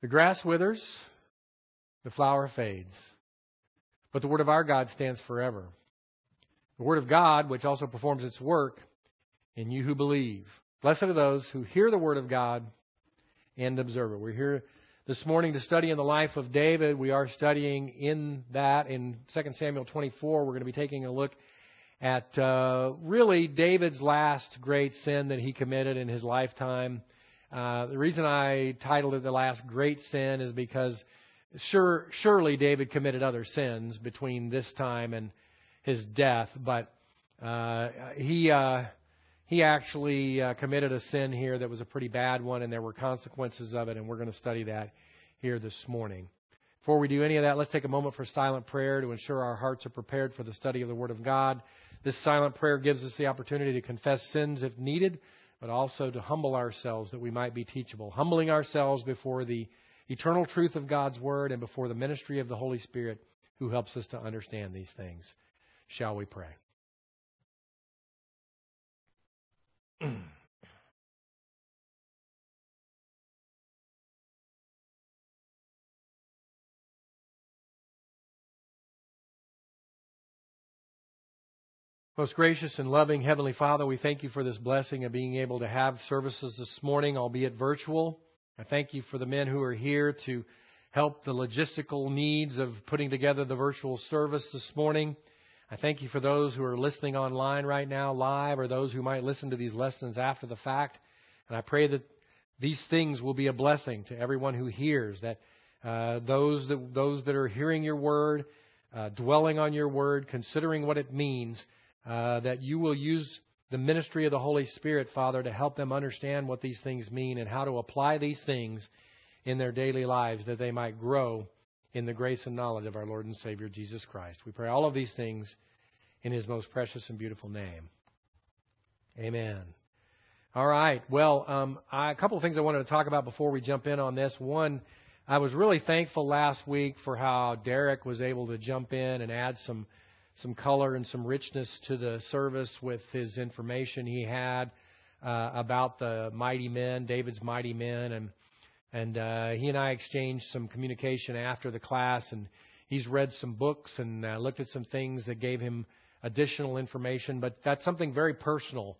The grass withers, the flower fades, but the word of our God stands forever. The word of God, which also performs its work in you who believe. Blessed are those who hear the word of God and observe it. We're here this morning to study in the life of David. We are studying in that in 2 Samuel 24. We're going to be taking a look at uh, really David's last great sin that he committed in his lifetime. Uh, the reason I titled it the last great sin is because sure, surely David committed other sins between this time and his death, but uh, he uh, he actually uh, committed a sin here that was a pretty bad one, and there were consequences of it, and we're going to study that here this morning. Before we do any of that, let's take a moment for silent prayer to ensure our hearts are prepared for the study of the Word of God. This silent prayer gives us the opportunity to confess sins if needed, but also to humble ourselves that we might be teachable. Humbling ourselves before the eternal truth of God's Word and before the ministry of the Holy Spirit who helps us to understand these things. Shall we pray? Most gracious and loving Heavenly Father, we thank you for this blessing of being able to have services this morning, albeit virtual. I thank you for the men who are here to help the logistical needs of putting together the virtual service this morning. I thank you for those who are listening online right now, live, or those who might listen to these lessons after the fact. And I pray that these things will be a blessing to everyone who hears, that uh, those, that, those that are hearing your word, uh, dwelling on your word, considering what it means, uh, that you will use the ministry of the Holy Spirit, Father, to help them understand what these things mean and how to apply these things in their daily lives that they might grow in the grace and knowledge of our Lord and Savior Jesus Christ. We pray all of these things in His most precious and beautiful name. Amen. All right. Well, um, I, a couple of things I wanted to talk about before we jump in on this. One, I was really thankful last week for how Derek was able to jump in and add some some color and some richness to the service with his information he had uh, about the mighty men, David's mighty men, and and uh, he and I exchanged some communication after the class, and he's read some books and uh, looked at some things that gave him additional information. But that's something very personal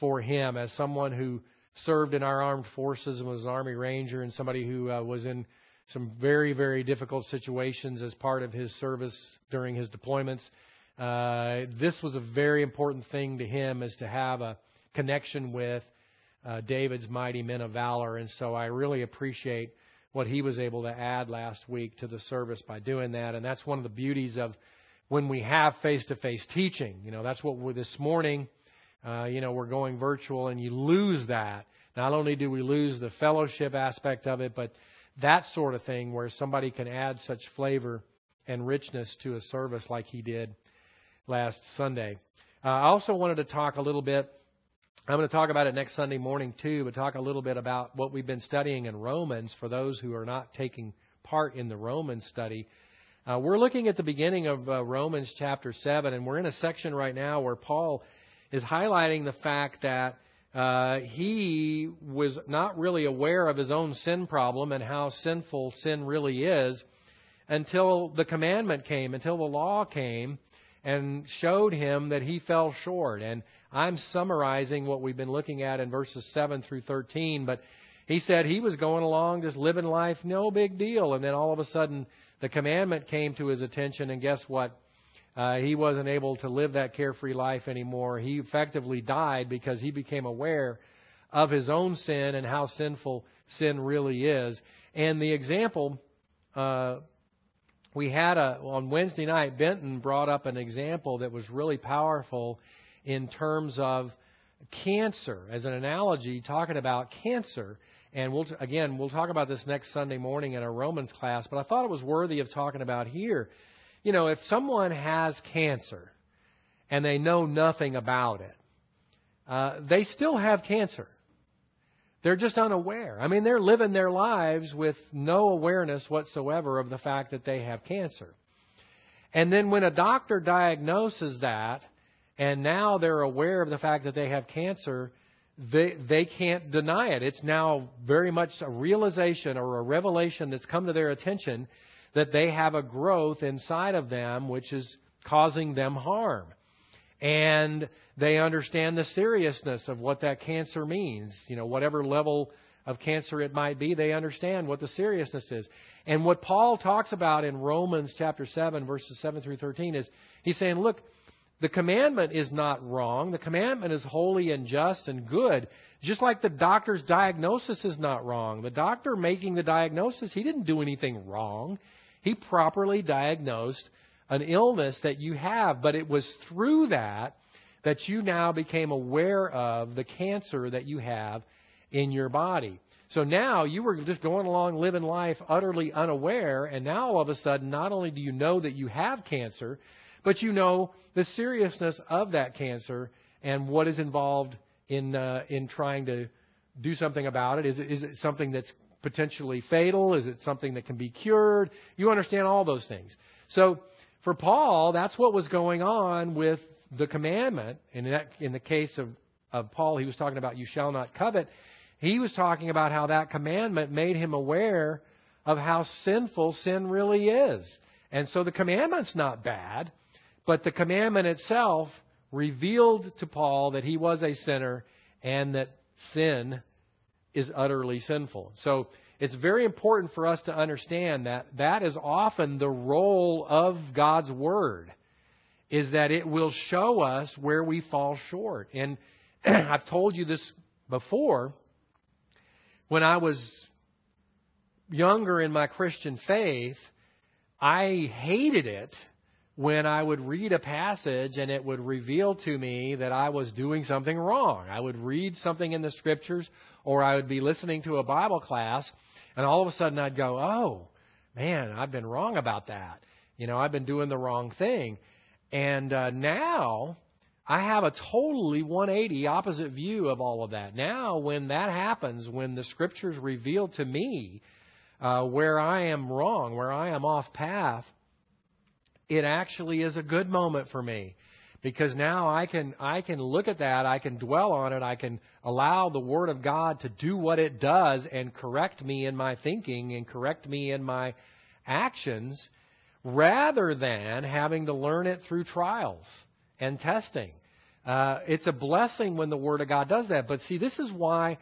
for him as someone who served in our armed forces and was an Army Ranger, and somebody who uh, was in some very very difficult situations as part of his service during his deployments. Uh, this was a very important thing to him is to have a connection with uh, David's mighty men of valor. And so I really appreciate what he was able to add last week to the service by doing that. And that's one of the beauties of when we have face to face teaching. You know, that's what we're this morning, uh, you know, we're going virtual and you lose that. Not only do we lose the fellowship aspect of it, but that sort of thing where somebody can add such flavor and richness to a service like he did last Sunday. Uh, I also wanted to talk a little bit. I'm going to talk about it next Sunday morning too, but talk a little bit about what we've been studying in Romans for those who are not taking part in the Romans study. Uh, we're looking at the beginning of uh, Romans chapter 7, and we're in a section right now where Paul is highlighting the fact that uh, he was not really aware of his own sin problem and how sinful sin really is until the commandment came, until the law came, and showed him that he fell short. And I'm summarizing what we've been looking at in verses 7 through 13, but he said he was going along just living life, no big deal. And then all of a sudden, the commandment came to his attention, and guess what? Uh, he wasn't able to live that carefree life anymore. He effectively died because he became aware of his own sin and how sinful sin really is. And the example uh, we had a on Wednesday night. Benton brought up an example that was really powerful in terms of cancer as an analogy, talking about cancer. And we'll again we'll talk about this next Sunday morning in a Romans class. But I thought it was worthy of talking about here. You know, if someone has cancer and they know nothing about it, uh, they still have cancer. They're just unaware. I mean, they're living their lives with no awareness whatsoever of the fact that they have cancer. And then when a doctor diagnoses that, and now they're aware of the fact that they have cancer, they they can't deny it. It's now very much a realization or a revelation that's come to their attention that they have a growth inside of them which is causing them harm. And they understand the seriousness of what that cancer means. You know, whatever level of cancer it might be, they understand what the seriousness is. And what Paul talks about in Romans chapter 7, verses 7 through 13 is he's saying, look, the commandment is not wrong. The commandment is holy and just and good. Just like the doctor's diagnosis is not wrong. The doctor making the diagnosis, he didn't do anything wrong. He properly diagnosed an illness that you have, but it was through that that you now became aware of the cancer that you have in your body. So now you were just going along living life utterly unaware, and now all of a sudden, not only do you know that you have cancer, but you know the seriousness of that cancer and what is involved in uh, in trying to do something about it. Is it, is it something that's potentially fatal? Is it something that can be cured? You understand all those things. So for Paul, that's what was going on with the commandment. And in, that, in the case of, of Paul, he was talking about you shall not covet. He was talking about how that commandment made him aware of how sinful sin really is. And so the commandment's not bad, but the commandment itself revealed to Paul that he was a sinner and that sin is utterly sinful. So it's very important for us to understand that that is often the role of God's Word, is that it will show us where we fall short. And I've told you this before, when I was younger in my Christian faith, I hated it when I would read a passage and it would reveal to me that I was doing something wrong. I would read something in the scriptures or I would be listening to a Bible class and all of a sudden I'd go, "Oh, man, I've been wrong about that. You know, I've been doing the wrong thing." And uh, now I have a totally 180 opposite view of all of that. Now, when that happens, when the scriptures reveal to me uh, where I am wrong, where I am off path, it actually is a good moment for me because now I can I can look at that, I can dwell on it, I can allow the Word of God to do what it does and correct me in my thinking and correct me in my actions, rather than having to learn it through trials and testing. Uh, it's a blessing when the Word of God does that. But see, this is why,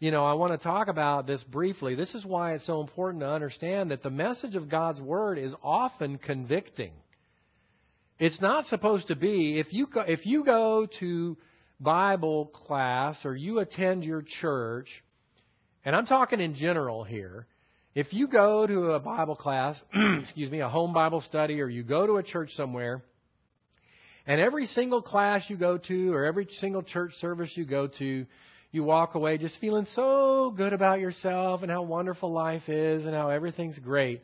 you know, I want to talk about this briefly. This is why it's so important to understand that the message of God's Word is often convicting. It's not supposed to be if you go, if you go to Bible class or you attend your church, and I'm talking in general here. If you go to a Bible class, excuse me, a home Bible study, or you go to a church somewhere, and every single class you go to or every single church service you go to, you walk away just feeling so good about yourself and how wonderful life is and how everything's great,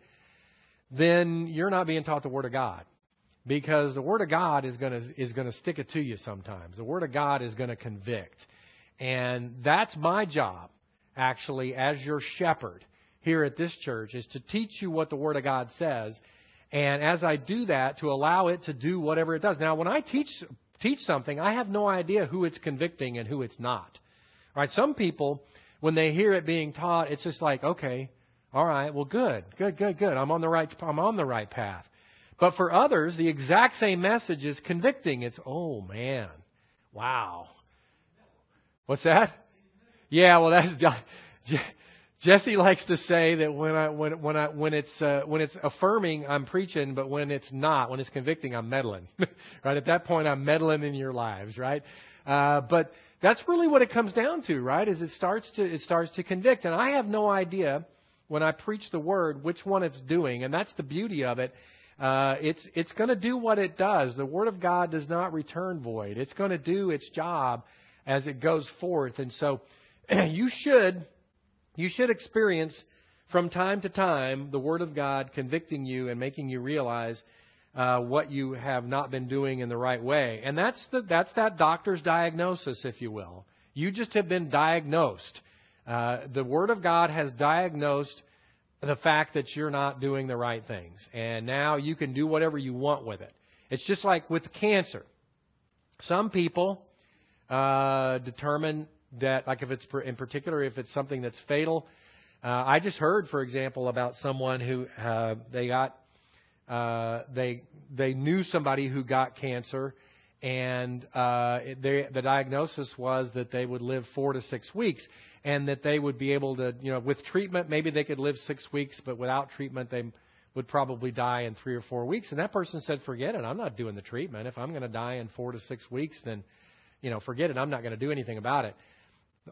then you're not being taught the Word of God. Because the Word of God is going to is going to stick it to you sometimes. The Word of God is going to convict. And that's my job, actually, as your shepherd here at this church, is to teach you what the Word of God says and as I do that, to allow it to do whatever it does. Now, when I teach teach something, I have no idea who it's convicting and who it's not. All right, some people, when they hear it being taught, it's just like, okay, all right, well, good, good, good, good. I'm on the right, I'm on the right path. But for others, the exact same message is convicting. It's, oh man, wow. What's that? Yeah, well, that's Jesse likes to say that when I when when I when it's uh, when it's affirming, I'm preaching, but when it's not, when it's convicting, I'm meddling. right at that point, I'm meddling in your lives, right? Uh, but that's really what it comes down to, right? Is it starts to it starts to convict, and I have no idea when I preach the word which one it's doing, and that's the beauty of it. Uh, it's it's going to do what it does. The word of God does not return void. It's going to do its job as it goes forth, and so you should you should experience from time to time the Word of God convicting you and making you realize uh, what you have not been doing in the right way. And that's, the, that's that doctor's diagnosis, if you will. You just have been diagnosed. Uh, the Word of God has diagnosed the fact that you're not doing the right things. And now you can do whatever you want with it. It's just like with cancer. Some people uh, determine that, like if it's in particular, if it's something that's fatal. Uh, I just heard, for example, about someone who uh, they got uh, they they knew somebody who got cancer, and uh, they, the diagnosis was that they would live four to six weeks, and that they would be able to, you know, with treatment, maybe they could live six weeks, but without treatment, they would probably die in three or four weeks. And that person said, "Forget it. I'm not doing the treatment. If I'm going to die in four to six weeks, then, you know, forget it. I'm not going to do anything about it."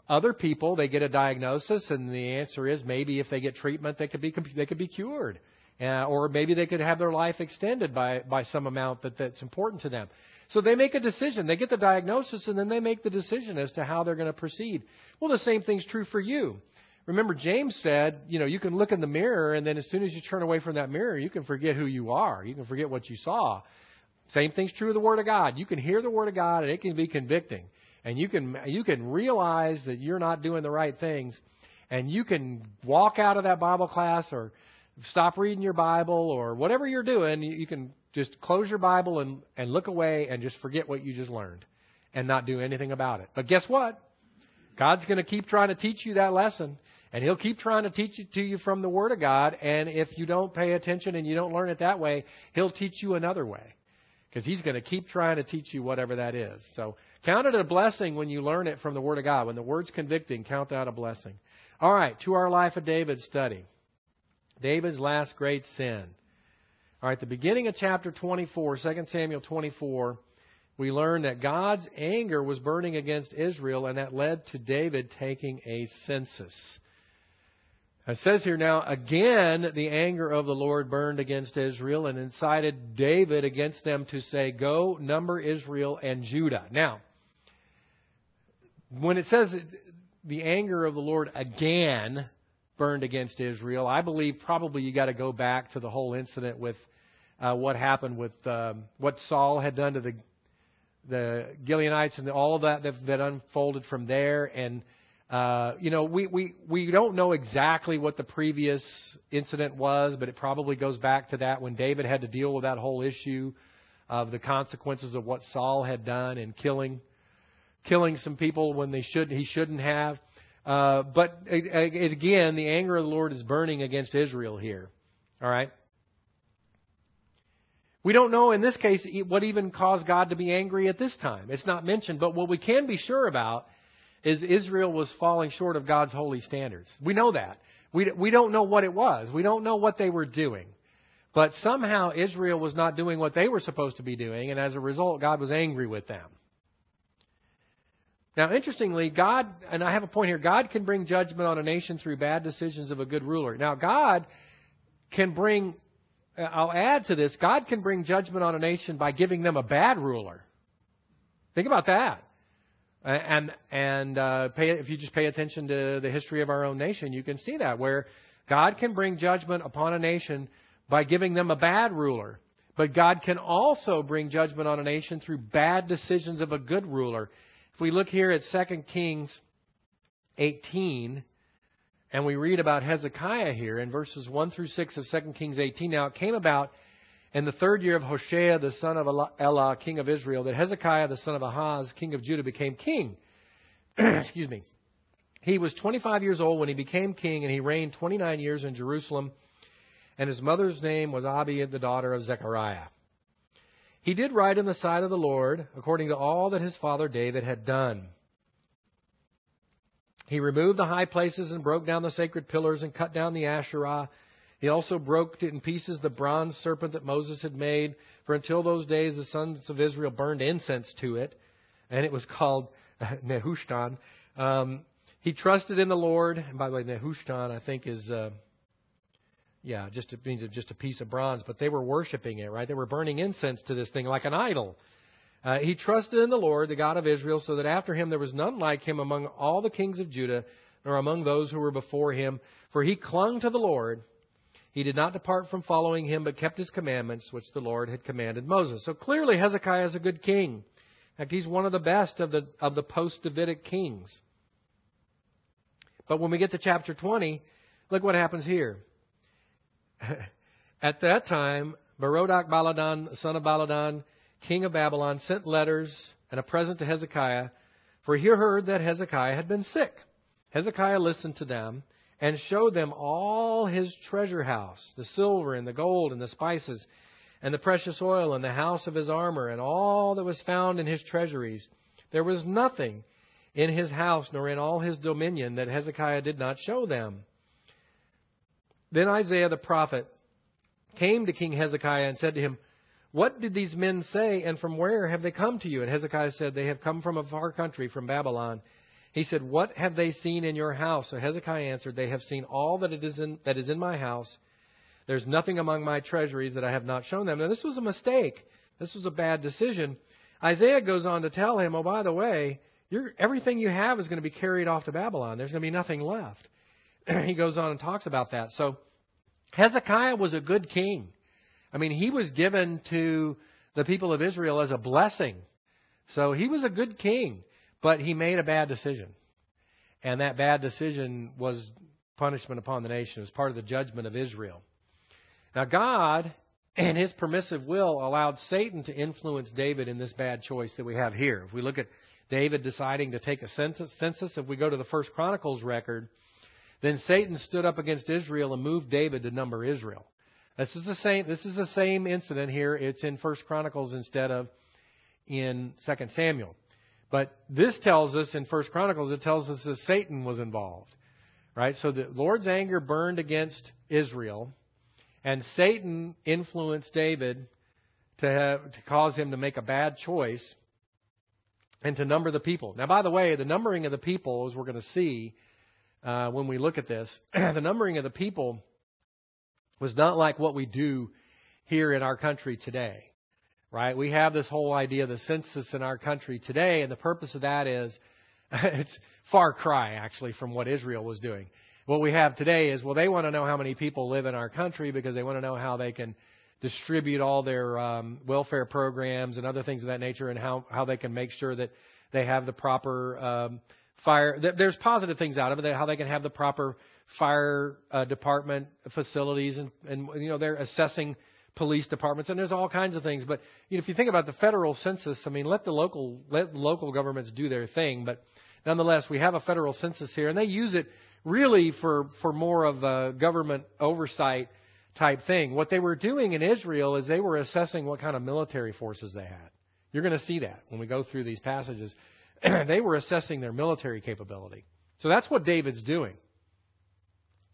Other people, they get a diagnosis, and the answer is maybe if they get treatment, they could be they could be cured uh, or maybe they could have their life extended by by some amount that that's important to them. So they make a decision. They get the diagnosis, and then they make the decision as to how they're going to proceed. Well, the same thing's true for you. Remember, James said, you know, you can look in the mirror, and then as soon as you turn away from that mirror, you can forget who you are. You can forget what you saw. Same thing's true of the Word of God. You can hear the Word of God, and it can be convicting. And you can you can realize that you're not doing the right things, and you can walk out of that Bible class or stop reading your Bible or whatever you're doing, you can just close your Bible and, and look away and just forget what you just learned and not do anything about it. But guess what? God's going to keep trying to teach you that lesson. And he'll keep trying to teach it to you from the Word of God. And if you don't pay attention and you don't learn it that way, he'll teach you another way. Because he's going to keep trying to teach you whatever that is. So count it a blessing when you learn it from the Word of God. When the Word's convicting, count that a blessing. All right, to our Life of David study. David's last great sin. All right, the beginning of chapter 24, 2 Samuel 24, we learn that God's anger was burning against Israel, and that led to David taking a census. It says here now, again, the anger of the Lord burned against Israel and incited David against them to say, Go, number Israel and Judah. Now, when it says the anger of the Lord again, burned against Israel. I believe probably you got to go back to the whole incident with uh, what happened with um, what Saul had done to the the Gileadites and all of that, that that unfolded from there. And uh, you know, we, we we don't know exactly what the previous incident was, but it probably goes back to that when David had to deal with that whole issue of the consequences of what Saul had done and killing killing some people when they should he shouldn't have. Uh, but it, again, the anger of the Lord is burning against Israel here. All right? We don't know in this case what even caused God to be angry at this time. It's not mentioned, but what we can be sure about is Israel was falling short of God's holy standards. We know that. We, we don't know what it was. We don't know what they were doing. But somehow Israel was not doing what they were supposed to be doing, and as a result, God was angry with them. Now, interestingly, God, and I have a point here, God can bring judgment on a nation through bad decisions of a good ruler. Now, God can bring, I'll add to this, God can bring judgment on a nation by giving them a bad ruler. Think about that. And and uh, pay, if you just pay attention to the history of our own nation, you can see that where God can bring judgment upon a nation by giving them a bad ruler. But God can also bring judgment on a nation through bad decisions of a good ruler. If we look here at 2 Kings 18, and we read about Hezekiah here in verses 1 through 6 of 2 Kings 18. Now, it came about in the third year of Hoshea, the son of Elah, king of Israel, that Hezekiah, the son of Ahaz, king of Judah, became king. Excuse me. He was 25 years old when he became king, and he reigned 29 years in Jerusalem. And his mother's name was Abi, the daughter of Zechariah. He did right in the sight of the Lord, according to all that his father David had done. He removed the high places and broke down the sacred pillars and cut down the Asherah. He also broke in pieces the bronze serpent that Moses had made, for until those days the sons of Israel burned incense to it, and it was called Nehushtan. Um, he trusted in the Lord. And by the way, Nehushtan, I think, is uh, yeah, just it means just a piece of bronze, but they were worshiping it, right? They were burning incense to this thing like an idol. Uh, he trusted in the Lord, the God of Israel, so that after him there was none like him among all the kings of Judah, nor among those who were before him. For he clung to the Lord. He did not depart from following him, but kept his commandments, which the Lord had commanded Moses. So clearly Hezekiah is a good king. In fact, he's one of the best of the, of the post-Davidic kings. But when we get to chapter 20, look what happens here. At that time, Merodach Baladan, son of Baladan, king of Babylon, sent letters and a present to Hezekiah For he heard that Hezekiah had been sick. Hezekiah listened to them and showed them all his treasure house, the silver and the gold and the spices and the precious oil and the house of his armor and all that was found in his treasuries. There was nothing in his house nor in all his dominion that Hezekiah did not show them. Then Isaiah the prophet came to King Hezekiah and said to him, What did these men say, and from where have they come to you? And Hezekiah said, They have come from a far country, from Babylon. He said, What have they seen in your house? So Hezekiah answered, They have seen all that, it is in, that is in my house. There's nothing among my treasuries that I have not shown them. Now, this was a mistake. This was a bad decision. Isaiah goes on to tell him, Oh, by the way, everything you have is going to be carried off to Babylon. There's going to be nothing left. he goes on and talks about that. So Hezekiah was a good king. I mean, he was given to the people of Israel as a blessing. So he was a good king, but he made a bad decision. And that bad decision was punishment upon the nation. It was part of the judgment of Israel. Now, God, in his permissive will, allowed Satan to influence David in this bad choice that we have here. If we look at David deciding to take a census, if we go to the First Chronicles record, then Satan stood up against Israel and moved David to number Israel. This is the same. This is the same incident here. It's in First Chronicles instead of in Second Samuel. But this tells us in First Chronicles, it tells us that Satan was involved, right? So the Lord's anger burned against Israel, and Satan influenced David to have, to cause him to make a bad choice and to number the people. Now, by the way, the numbering of the people, as we're going to see, uh, when we look at this. the numbering of the people was not like what we do here in our country today, right? We have this whole idea of the census in our country today, and the purpose of that is it's far cry actually from what Israel was doing. What we have today is, well, they want to know how many people live in our country because they want to know how they can distribute all their um, welfare programs and other things of that nature, and how how they can make sure that they have the proper um, fire. There's positive things out of it, how they can have the proper fire uh, department facilities, and, and you know they're assessing police departments, and there's all kinds of things. But you know, if you think about the federal census, I mean, let the local let local governments do their thing, but nonetheless, we have a federal census here, and they use it really for for more of a government oversight type thing. What they were doing in Israel is they were assessing what kind of military forces they had. You're going to see that when we go through these passages. they were assessing their military capability. So that's what David's doing.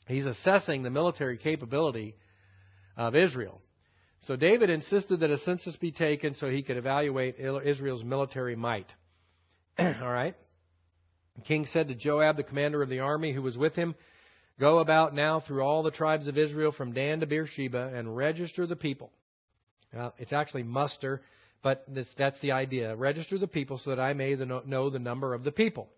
He's assessing the military capability of Israel. So David insisted that a census be taken so he could evaluate Israel's military might. All right? The king said to Joab, the commander of the army who was with him, Go about now through all the tribes of Israel from Dan to Beersheba and register the people. Now, it's actually muster. But this, that's the idea. Register the people so that I may know the number of the people.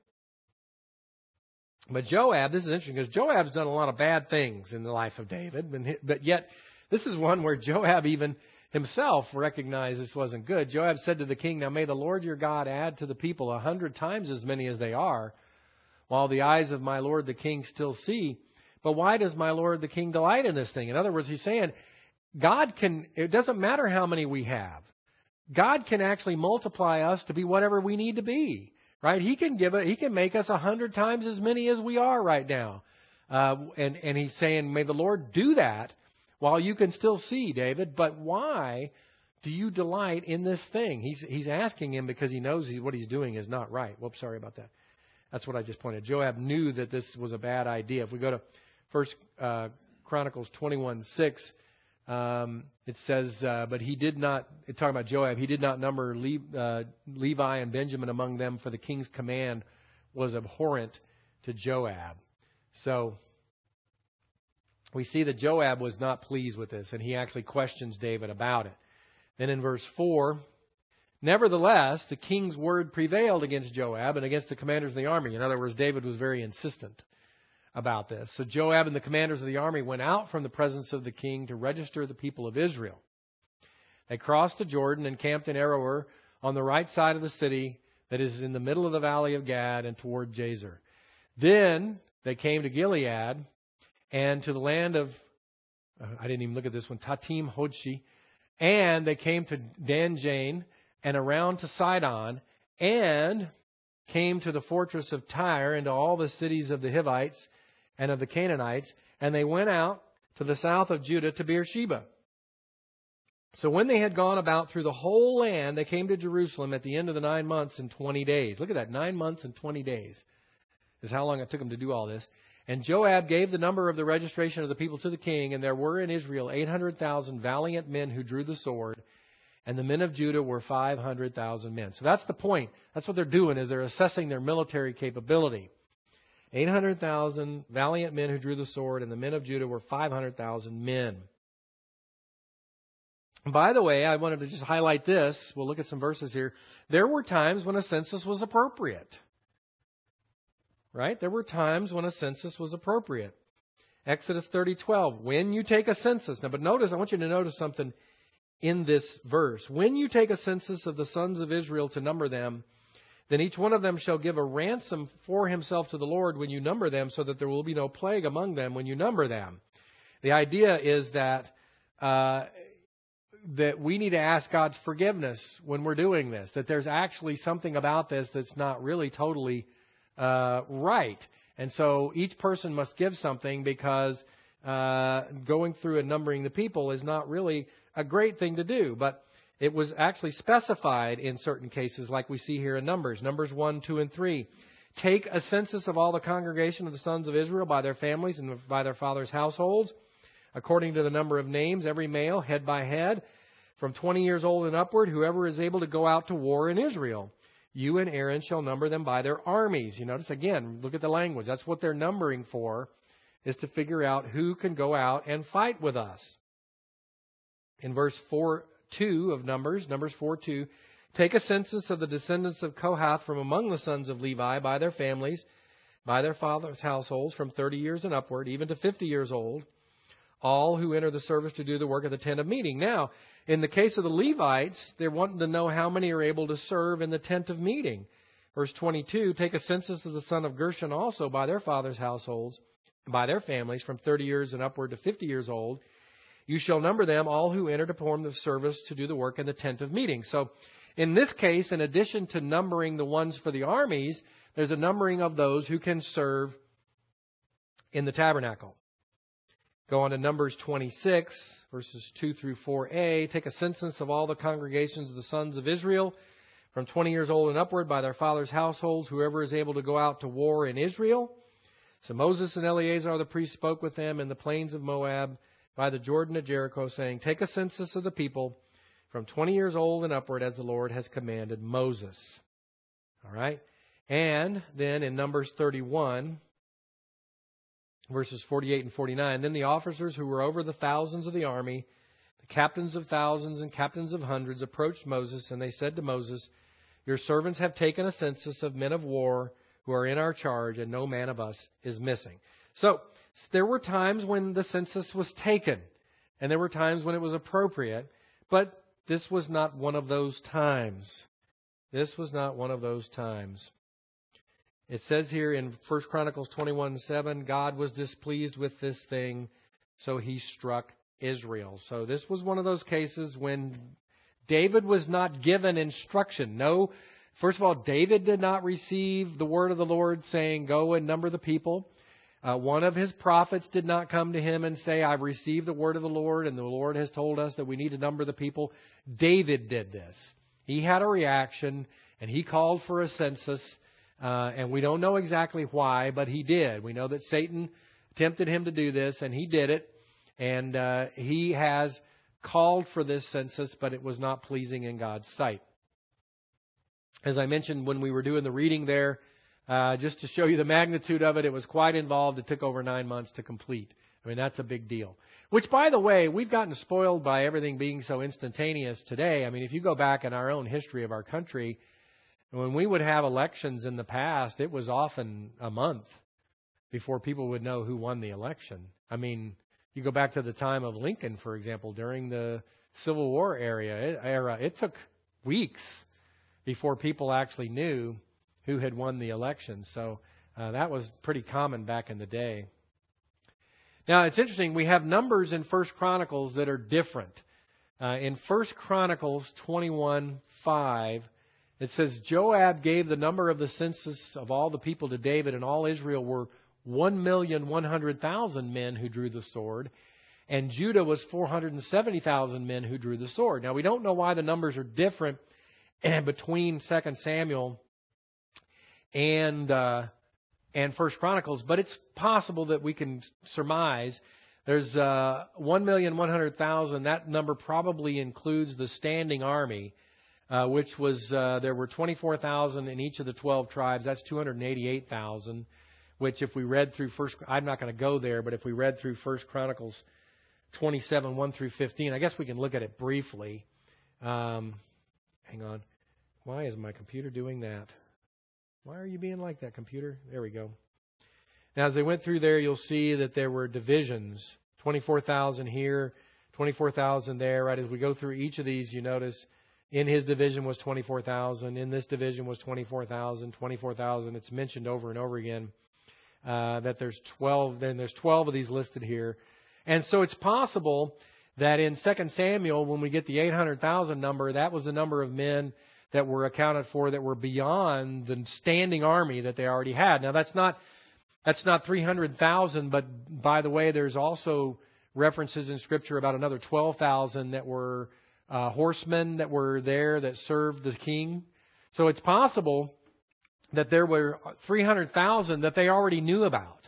But Joab, this is interesting because Joab's done a lot of bad things in the life of David, but yet this is one where Joab even himself recognized this wasn't good. Joab said to the king, Now may the Lord your God add to the people a hundred times as many as they are, while the eyes of my Lord the king still see. But why does my Lord the king delight in this thing? In other words, he's saying, God can, it doesn't matter how many we have. God can actually multiply us to be whatever we need to be, right? He can give it. He can make us a hundred times as many as we are right now. Uh, and and he's saying, may the Lord do that while you can still see, David. But why do you delight in this thing? He's he's asking him because he knows he, what he's doing is not right. Whoops, sorry about that. That's what I just pointed. Joab knew that this was a bad idea. If we go to First uh, Chronicles twenty one six. Um, it says, uh, but he did not, it's talking about Joab, he did not number Le- uh, Levi and Benjamin among them, for the king's command was abhorrent to Joab. So we see that Joab was not pleased with this, and he actually questions David about it. Then in verse 4, nevertheless, the king's word prevailed against Joab and against the commanders of the army. In other words, David was very insistent about this. So Joab and the commanders of the army went out from the presence of the king to register the people of Israel. They crossed the Jordan and camped in Aroer on the right side of the city that is in the middle of the valley of Gad and toward Jazer. Then they came to Gilead and to the land of, uh, I didn't even look at this one, Tahtim Hodshi, and they came to Dan Jane and around to Sidon, and came to the fortress of Tyre and to all the cities of the Hivites and of the Canaanites, and they went out to the south of Judah to Beersheba. So when they had gone about through the whole land, they came to Jerusalem at the end of the nine months and twenty days. Look at that, nine months and twenty days is how long it took them to do all this. And Joab gave the number of the registration of the people to the king, and there were in Israel 800,000 valiant men who drew the sword, and the men of Judah were 500,000 men. So that's the point. That's what they're doing is they're assessing their military capability. 800,000 valiant men who drew the sword, and the men of Judah were 500,000 men. By the way, I wanted to just highlight this. We'll look at some verses here. There were times when a census was appropriate. Right? There were times when a census was appropriate. Exodus 30:12, when you take a census. Now, but notice, I want you to notice something in this verse. When you take a census of the sons of Israel to number them, then each one of them shall give a ransom for himself to the Lord when you number them, so that there will be no plague among them when you number them. The idea is that uh, that we need to ask God's forgiveness when we're doing this. That there's actually something about this that's not really totally uh, right. And so each person must give something because uh, going through and numbering the people is not really a great thing to do. But it was actually specified in certain cases, like we see here in Numbers, Numbers 1, 2, and 3. Take a census of all the congregation of the sons of Israel by their families and by their fathers' households, according to the number of names, every male, head by head, from 20 years old and upward, whoever is able to go out to war in Israel. You and Aaron shall number them by their armies. You notice again, look at the language. That's what they're numbering for, is to figure out who can go out and fight with us. In verse 4 2 of Numbers, Numbers 4 2, take a census of the descendants of Kohath from among the sons of Levi by their families, by their fathers' households, from 30 years and upward, even to 50 years old, all who enter the service to do the work of the tent of meeting. Now, in the case of the Levites, they're wanting to know how many are able to serve in the tent of meeting. Verse 22 Take a census of the son of Gershon also by their fathers' households, by their families, from 30 years and upward to 50 years old. You shall number them, all who enter to perform the service to do the work in the tent of meeting. So, in this case, in addition to numbering the ones for the armies, there's a numbering of those who can serve in the tabernacle. Go on to Numbers 26 verses 2 through 4a. Take a census of all the congregations of the sons of Israel from 20 years old and upward by their fathers' households, whoever is able to go out to war in Israel. So Moses and Eleazar the priest spoke with them in the plains of Moab by the Jordan at Jericho, saying, Take a census of the people from 20 years old and upward, as the Lord has commanded Moses. All right? And then in Numbers 31, verses 48 and 49. Then the officers who were over the thousands of the army, the captains of thousands and captains of hundreds, approached Moses, and they said to Moses, Your servants have taken a census of men of war who are in our charge, and no man of us is missing. So, there were times when the census was taken, and there were times when it was appropriate, but this was not one of those times. This was not one of those times. It says here in 1 Chronicles 21 7, God was displeased with this thing, so he struck Israel. So this was one of those cases when David was not given instruction. No, first of all, David did not receive the word of the Lord saying, Go and number the people. Uh, one of his prophets did not come to him and say, I've received the word of the Lord, and the Lord has told us that we need to number the people. David did this. He had a reaction, and he called for a census uh, and we don't know exactly why, but he did. We know that Satan tempted him to do this, and he did it. And uh, he has called for this census, but it was not pleasing in God's sight. As I mentioned when we were doing the reading there, uh, just to show you the magnitude of it, it was quite involved. It took over nine months to complete. I mean, that's a big deal. Which, by the way, we've gotten spoiled by everything being so instantaneous today. I mean, if you go back in our own history of our country, when we would have elections in the past, it was often a month before people would know who won the election. I mean, you go back to the time of Lincoln, for example, during the Civil War era, era it took weeks before people actually knew who had won the election. So uh, that was pretty common back in the day. Now it's interesting. We have numbers in First Chronicles that are different. Uh, in First Chronicles twenty one five, It says Joab gave the number of the census of all the people to David, and all Israel were one million one hundred thousand men who drew the sword, and Judah was four hundred and seventy thousand men who drew the sword. Now we don't know why the numbers are different between Second Samuel and uh, and First Chronicles, but it's possible that we can surmise there's uh, one million one hundred thousand. That number probably includes the standing army, uh, which was uh, there were twenty four thousand in each of the twelve tribes. That's two hundred eighty eight thousand. Which, if we read through First, I'm not going to go there, but if we read through First Chronicles 27 1 through 15, I guess we can look at it briefly. Um, hang on. Why is my computer doing that? Why are you being like that, computer? There we go. Now, as they went through there, you'll see that there were divisions 24,000 here, 24,000 there. Right as we go through each of these, you notice in his division was 24,000. In this division was 24,000, 24,000. It's mentioned over and over again uh, that there's 12. Then there's 12 of these listed here, and so it's possible that in 2 Samuel, when we get the 800,000 number, that was the number of men that were accounted for that were beyond the standing army that they already had. Now that's not that's not 300,000, but by the way, there's also references in Scripture about another 12,000 that were uh, horsemen that were there that served the king. So it's possible that there were 300,000 that they already knew about.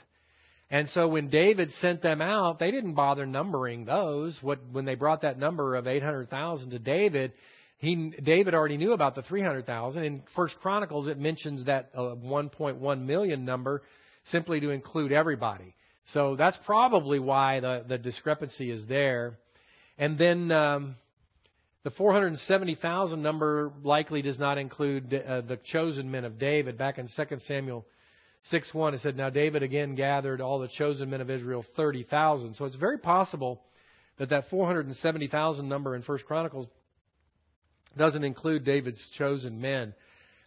And so when David sent them out, they didn't bother numbering those. What when they brought that number of 800,000 to David, he David already knew about the 300,000. In First Chronicles, it mentions that uh, 1.1 million number simply to include everybody. So that's probably why the the discrepancy is there. And then um, the 470,000 number likely does not include uh, the chosen men of David. Back in 2 Samuel 6 1, it said, Now David again gathered all the chosen men of Israel, 30,000. So it's very possible that that 470,000 number in First Chronicles doesn't include David's chosen men.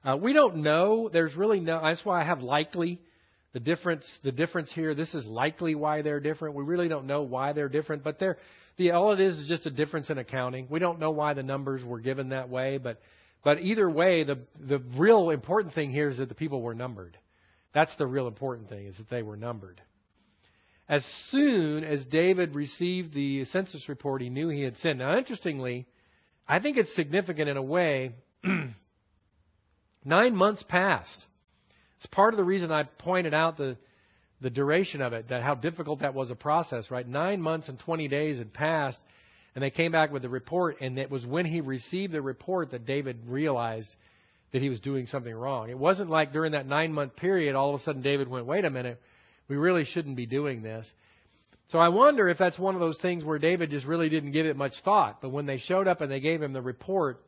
Uh, we don't know. There's really no. That's why I have likely. The difference, the difference here. This is likely why they're different. We really don't know why they're different, but they're the all it is is just a difference in accounting. We don't know why the numbers were given that way, but but either way, the the real important thing here is that the people were numbered. That's the real important thing is that they were numbered. As soon as David received the census report, he knew he had sinned. Now, interestingly, I think it's significant in a way. Nine months passed. It's part of the reason I pointed out the the duration of it, that how difficult that was a process, right? Nine months and 20 days had passed, and they came back with the report, and it was when he received the report that David realized that he was doing something wrong. It wasn't like during that nine month period, all of a sudden David went, wait a minute, we really shouldn't be doing this. So I wonder if that's one of those things where David just really didn't give it much thought. But when they showed up and they gave him the report,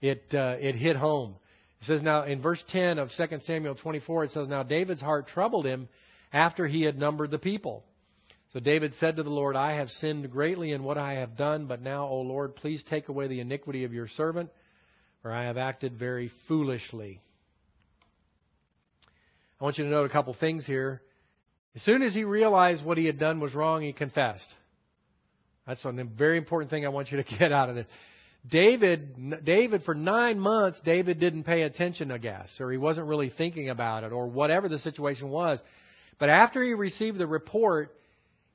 it uh, it hit home. It says now in verse 10 of 2 Samuel 24, it says, Now David's heart troubled him after he had numbered the people. So David said to the Lord, I have sinned greatly in what I have done, but now, O Lord, please take away the iniquity of your servant, for I have acted very foolishly. I want you to note a couple things here. As soon as he realized what he had done was wrong, he confessed. That's a very important thing I want you to get out of this. David, David, for nine months, David didn't pay attention, I guess, or he wasn't really thinking about it, or whatever the situation was. But after he received the report,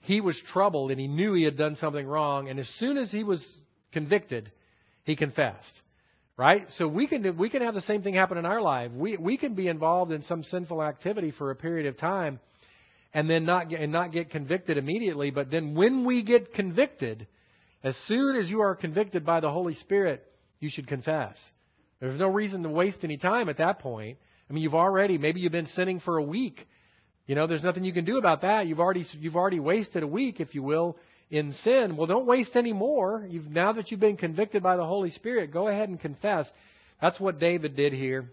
he was troubled and he knew he had done something wrong. And as soon as he was convicted, he confessed. Right? So we can we can have the same thing happen in our life. We we can be involved in some sinful activity for a period of time and then not get, and not get convicted immediately. But then when we get convicted, as soon as you are convicted by the Holy Spirit, you should confess. There's no reason to waste any time at that point. I mean, you've already, maybe you've been sinning for a week. You know, there's nothing you can do about that. You've already, you've already wasted a week, if you will, in sin. Well, don't waste any more. You've, now that you've been convicted by the Holy Spirit, go ahead and confess. That's what David did here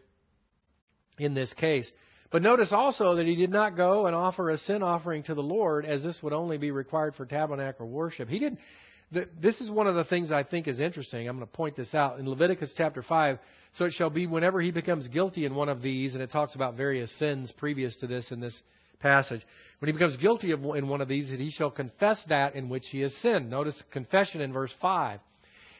in this case. But notice also that he did not go and offer a sin offering to the Lord, as this would only be required for tabernacle worship. He didn't. This is one of the things I think is interesting. I'm going to point this out in Leviticus chapter five. So it shall be whenever he becomes guilty in one of these, and it talks about various sins previous to this in this passage. When he becomes guilty of in one of these, that he shall confess that in which he has sinned. Notice confession in verse five.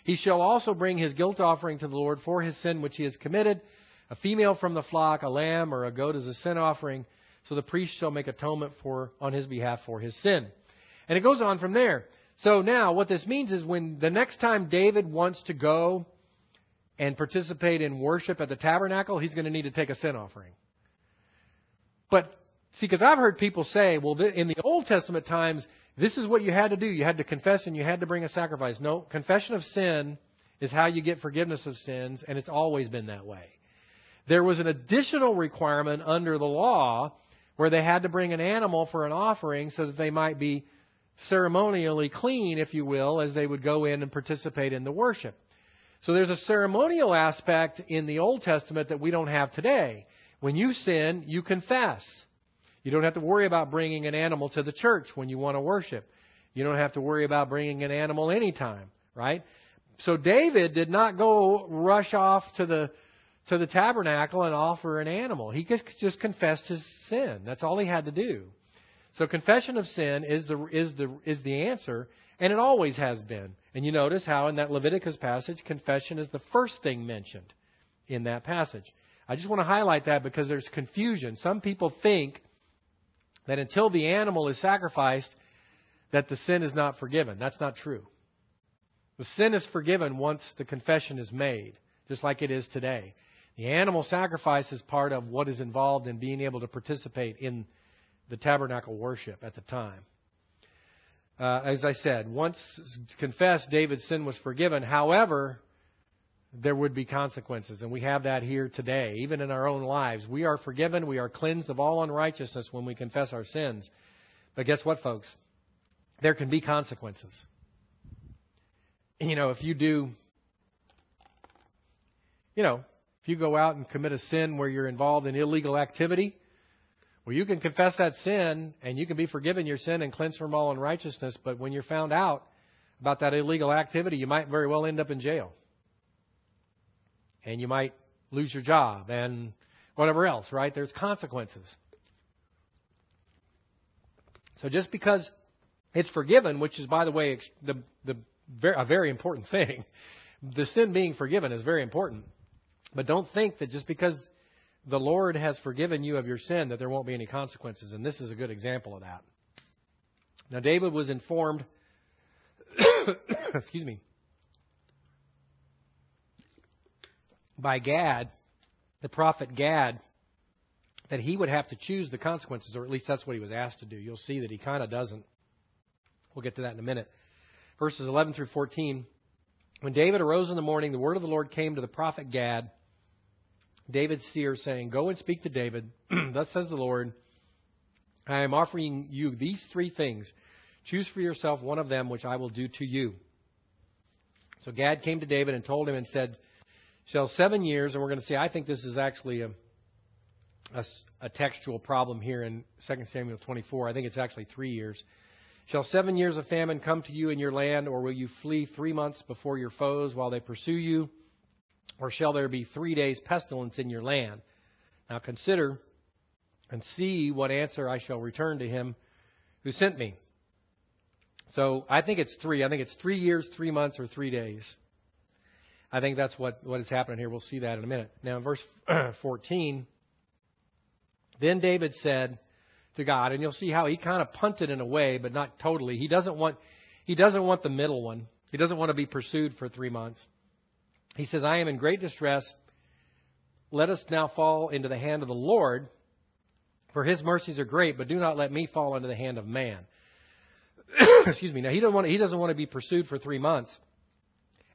He shall also bring his guilt offering to the Lord for his sin which he has committed, a female from the flock, a lamb or a goat as a sin offering. So the priest shall make atonement for on his behalf for his sin. And it goes on from there. So now what this means is when the next time David wants to go and participate in worship at the tabernacle, he's going to need to take a sin offering. But see, because I've heard people say, well, in the Old Testament times, this is what you had to do. You had to confess and you had to bring a sacrifice. No, confession of sin is how you get forgiveness of sins, and it's always been that way. There was an additional requirement under the law where they had to bring an animal for an offering so that they might be ceremonially clean, if you will, as they would go in and participate in the worship. So there's a ceremonial aspect in the Old Testament that we don't have today. When you sin, you confess. You don't have to worry about bringing an animal to the church when you want to worship. You don't have to worry about bringing an animal anytime, right? So David did not go rush off to the to the tabernacle and offer an animal. He just, confessed his sin. That's all he had to do. So confession of sin is the is the is the answer, and it always has been. And you notice how in that Leviticus passage, confession is the first thing mentioned in that passage. I just want to highlight that because there's confusion. Some people think that until the animal is sacrificed, that the sin is not forgiven. That's not true. The sin is forgiven once the confession is made, just like it is today. The animal sacrifice is part of what is involved in being able to participate in the tabernacle worship at the time. Uh, as I said, once confessed, David's sin was forgiven. However, there would be consequences, and we have that here today, even in our own lives. We are forgiven, we are cleansed of all unrighteousness when we confess our sins. But guess what, folks? There can be consequences. You know, if you do, you know, if you go out and commit a sin where you're involved in illegal activity, well, you can confess that sin and you can be forgiven your sin and cleansed from all unrighteousness. But when you're found out about that illegal activity, you might very well end up in jail. And you might lose your job and whatever else, right? There's consequences. So just because it's forgiven, which is, by the way, the, the, a very important thing, the sin being forgiven is very important. But don't think that just because the Lord has forgiven you of your sin, that there won't be any consequences. And this is a good example of that. Now, David was informed, excuse me, by Gad, the prophet Gad, that he would have to choose the consequences, or at least that's what he was asked to do. You'll see that he kind of doesn't. We'll get to that in a minute. Verses 11 through 14. When David arose in the morning, the word of the Lord came to the prophet Gad David's seer, saying, Go and speak to David. Thus says the Lord, I am offering you these three things. Choose for yourself one of them, which I will do to you. So Gad came to David and told him and said, Shall seven years, and we're going to see, I think this is actually a, a, a textual problem here in 2 Samuel 24. I think it's actually three years. Shall seven years of famine come to you in your land, or will you flee three months before your foes while they pursue you? Or shall there be three days' pestilence in your land? Now consider and see what answer I shall return to him who sent me. So I think it's three. I think it's three years, three months, or three days. I think that's what, what is happening here. We'll see that in a minute. Now, in verse 14, then David said to God, and you'll see how he kind of punted in a way, but not totally. He doesn't want, he doesn't want the middle one. He doesn't want to be pursued for three months. He says, I am in great distress. Let us now fall into the hand of the Lord, for his mercies are great, but do not let me fall into the hand of man. Excuse me. Now, he, doesn't want to, he doesn't want to be pursued for three months.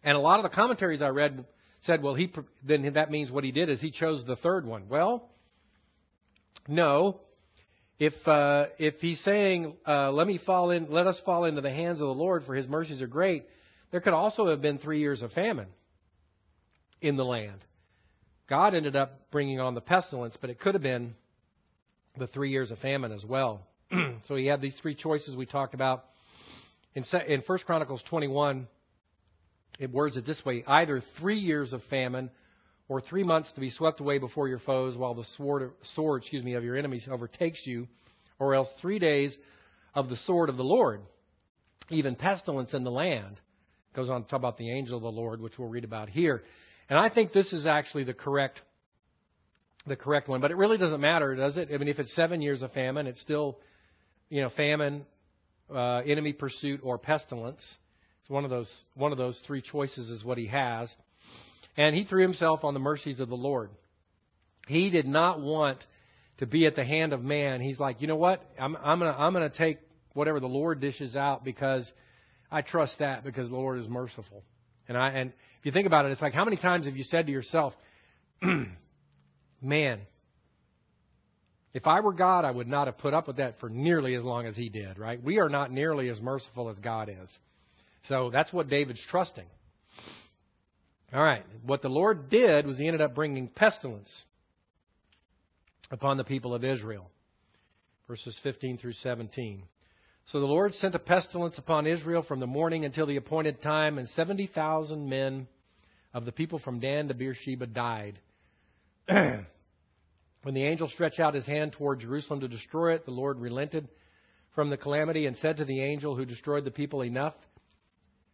And a lot of the commentaries I read said, well, he, then that means what he did is he chose the third one. Well, no. If uh, if he's saying, uh, "Let me fall in, let us fall into the hands of the Lord, for His mercies are great," there could also have been three years of famine in the land. God ended up bringing on the pestilence, but it could have been the three years of famine as well. so he had these three choices we talked about. In, in 1 Chronicles 21, it words it this way either three years of famine or three months to be swept away before your foes while the sword, sword excuse me, of your enemies overtakes you, or else three days of the sword of the Lord, even pestilence in the land Goes on to talk about the angel of the Lord, which we'll read about here. And I think this is actually the correct the correct one. But it really doesn't matter, does it? I mean, if it's seven years of famine, it's still, you know, famine, uh, enemy pursuit, or pestilence. It's one of those one of those three choices is what he has. And he threw himself on the mercies of the Lord. He did not want to be at the hand of man. He's like, you know what? I'm, I'm gonna I'm gonna take whatever the Lord dishes out because I trust that because the Lord is merciful. And I and if you think about it, it's like how many times have you said to yourself, Man, if I were God, I would not have put up with that for nearly as long as he did, right? We are not nearly as merciful as God is. So that's what David's trusting. All right. What the Lord did was he ended up bringing pestilence upon the people of Israel. Verses 15 through 17. So the Lord sent a pestilence upon Israel from the morning until the appointed time, and 70,000 men of the people from Dan to Beersheba died. when the angel stretched out his hand toward Jerusalem to destroy it, the Lord relented from the calamity and said to the angel who destroyed the people, Enough.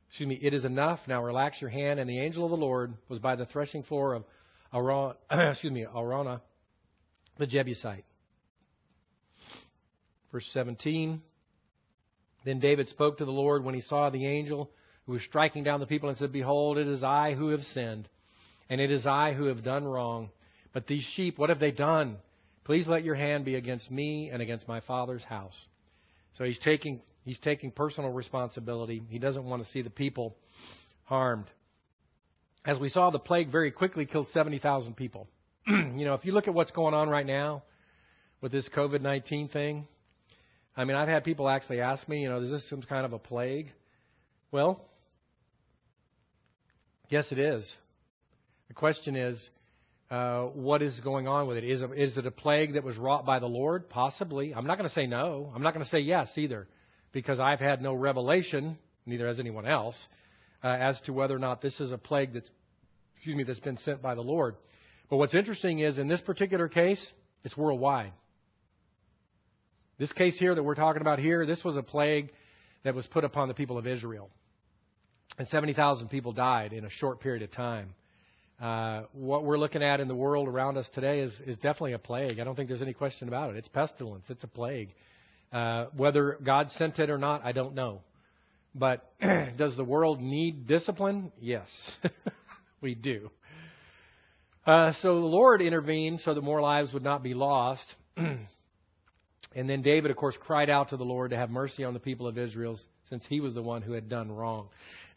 Excuse me, it is enough. Now relax your hand. And the angel of the Lord was by the threshing floor of Aron, excuse me, Araunah, the Jebusite. Verse 17. Then David spoke to the Lord when he saw the angel who was striking down the people and said, Behold, it is I who have sinned, and it is I who have done wrong. But these sheep, what have they done? Please let your hand be against me and against my father's house. So he's taking he's taking personal responsibility. He doesn't want to see the people harmed. As we saw, the plague very quickly killed 70,000 people. you know, if you look at what's going on right now with this COVID 19 thing, I mean, I've had people actually ask me, you know, is this some kind of a plague? Well, yes, it is. The question is, uh, what is going on with it. Is, is it a plague that was wrought by the Lord? Possibly. I'm not going to say no. I'm not going to say yes either, because I've had no revelation, neither has anyone else, uh, as to whether or not this is a plague that's, excuse me, that's been sent by the Lord. But what's interesting is in this particular case, it's worldwide. This case here that we're talking about here, this was a plague that was put upon the people of Israel. And 70,000 people died in a short period of time. Uh, what we're looking at in the world around us today is, is definitely a plague. I don't think there's any question about it. It's pestilence. It's a plague. Uh, whether God sent it or not, I don't know. But does the world need discipline? Yes, we do. Uh, so the Lord intervened so that more lives would not be lost. and then David, of course, cried out to the Lord to have mercy on the people of Israel since he was the one who had done wrong.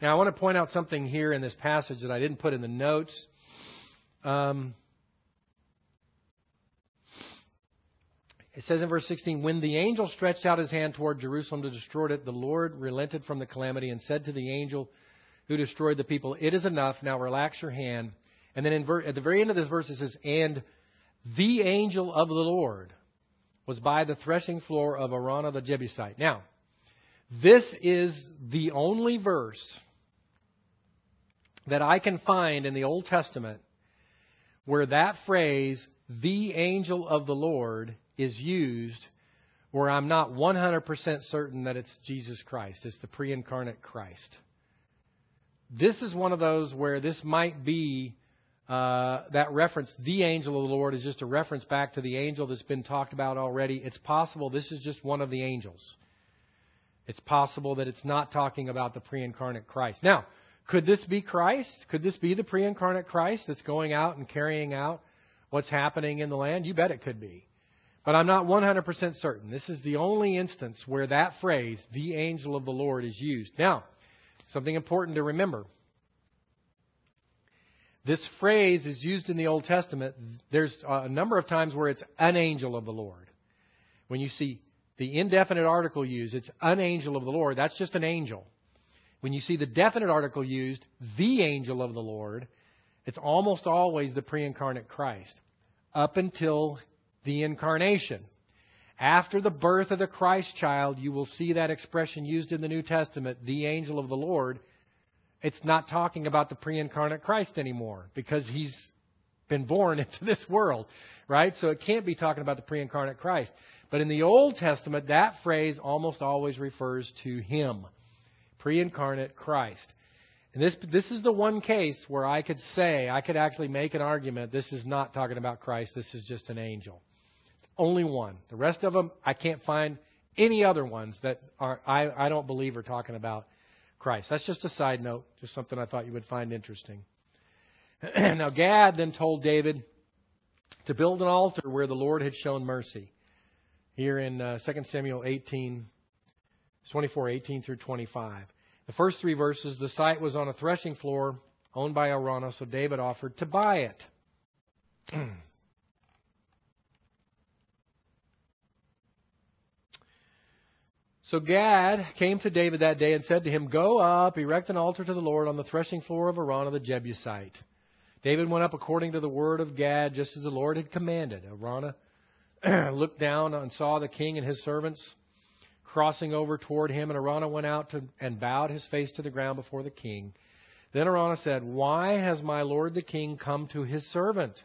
Now, I want to point out something here in this passage that I didn't put in the notes. Um, it says in verse 16, When the angel stretched out his hand toward Jerusalem to destroy it, the Lord relented from the calamity and said to the angel who destroyed the people, It is enough. Now relax your hand. And then ver- at the very end of this verse, it says, And the angel of the Lord was by the threshing floor of Araunah the Jebusite. Now, this is the only verse that I can find in the Old Testament where that phrase, the angel of the Lord, is used where I'm not 100% certain that it's Jesus Christ. It's the pre incarnate Christ. This is one of those where this might be uh, that reference, the angel of the Lord, is just a reference back to the angel that's been talked about already. It's possible this is just one of the angels. It's possible that it's not talking about the pre incarnate Christ. Now, could this be Christ? Could this be the pre incarnate Christ that's going out and carrying out what's happening in the land? You bet it could be. But I'm not 100% certain. This is the only instance where that phrase, the angel of the Lord, is used. Now, something important to remember. This phrase is used in the Old Testament. There's a number of times where it's an angel of the Lord. When you see the indefinite article used, it's an angel of the Lord. That's just an angel. When you see the definite article used, the angel of the Lord, it's almost always the pre incarnate Christ, up until the incarnation. After the birth of the Christ child, you will see that expression used in the New Testament, the angel of the Lord. It's not talking about the pre incarnate Christ anymore because he's been born into this world, right? So it can't be talking about the pre incarnate Christ. But in the Old Testament, that phrase almost always refers to him pre incarnate Christ. And this, this is the one case where I could say, I could actually make an argument this is not talking about Christ, this is just an angel. Only one. The rest of them, I can't find any other ones that are, I, I don't believe are talking about Christ. That's just a side note, just something I thought you would find interesting. now, Gad then told David to build an altar where the Lord had shown mercy. Here in uh, 2 Samuel 18, 24, 18 through 25. The first three verses, the site was on a threshing floor owned by Araunah, so David offered to buy it. So Gad came to David that day and said to him, Go up, erect an altar to the Lord on the threshing floor of Araunah the Jebusite. David went up according to the word of Gad, just as the Lord had commanded. Araunah looked down and saw the king and his servants crossing over toward him, and Araunah went out to, and bowed his face to the ground before the king. Then Araunah said, Why has my lord the king come to his servant?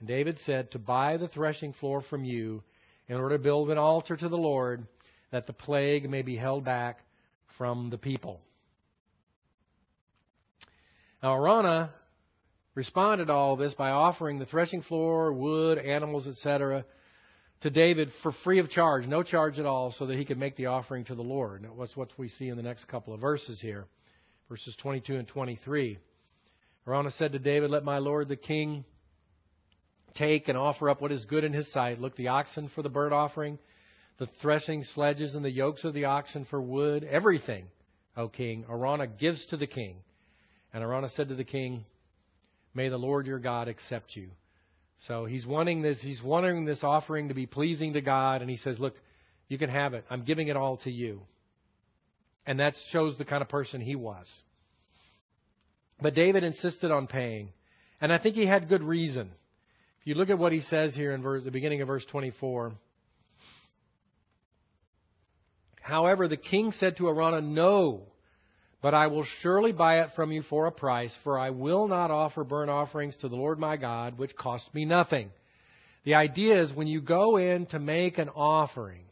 And David said, To buy the threshing floor from you, in order to build an altar to the Lord that the plague may be held back from the people. Now, Araunah responded to all this by offering the threshing floor, wood, animals, etc., to David for free of charge, no charge at all, so that he could make the offering to the Lord. That was what we see in the next couple of verses here, verses 22 and 23. Araunah said to David, Let my lord the king take and offer up what is good in his sight. Look, the oxen for the burnt offering the threshing sledges and the yokes of the oxen for wood, everything, O king, Araunah gives to the king. And Araunah said to the king, May the Lord your God accept you. So he's wanting this, he's wanting this offering to be pleasing to God, and he says, Look, you can have it. I'm giving it all to you. And that shows the kind of person he was. But David insisted on paying. And I think he had good reason. If you look at what he says here in verse, the beginning of verse 24, However, the king said to Araunah, No, but I will surely buy it from you for a price, for I will not offer burnt offerings to the Lord my God, which cost me nothing. The idea is when you go in to make an offering,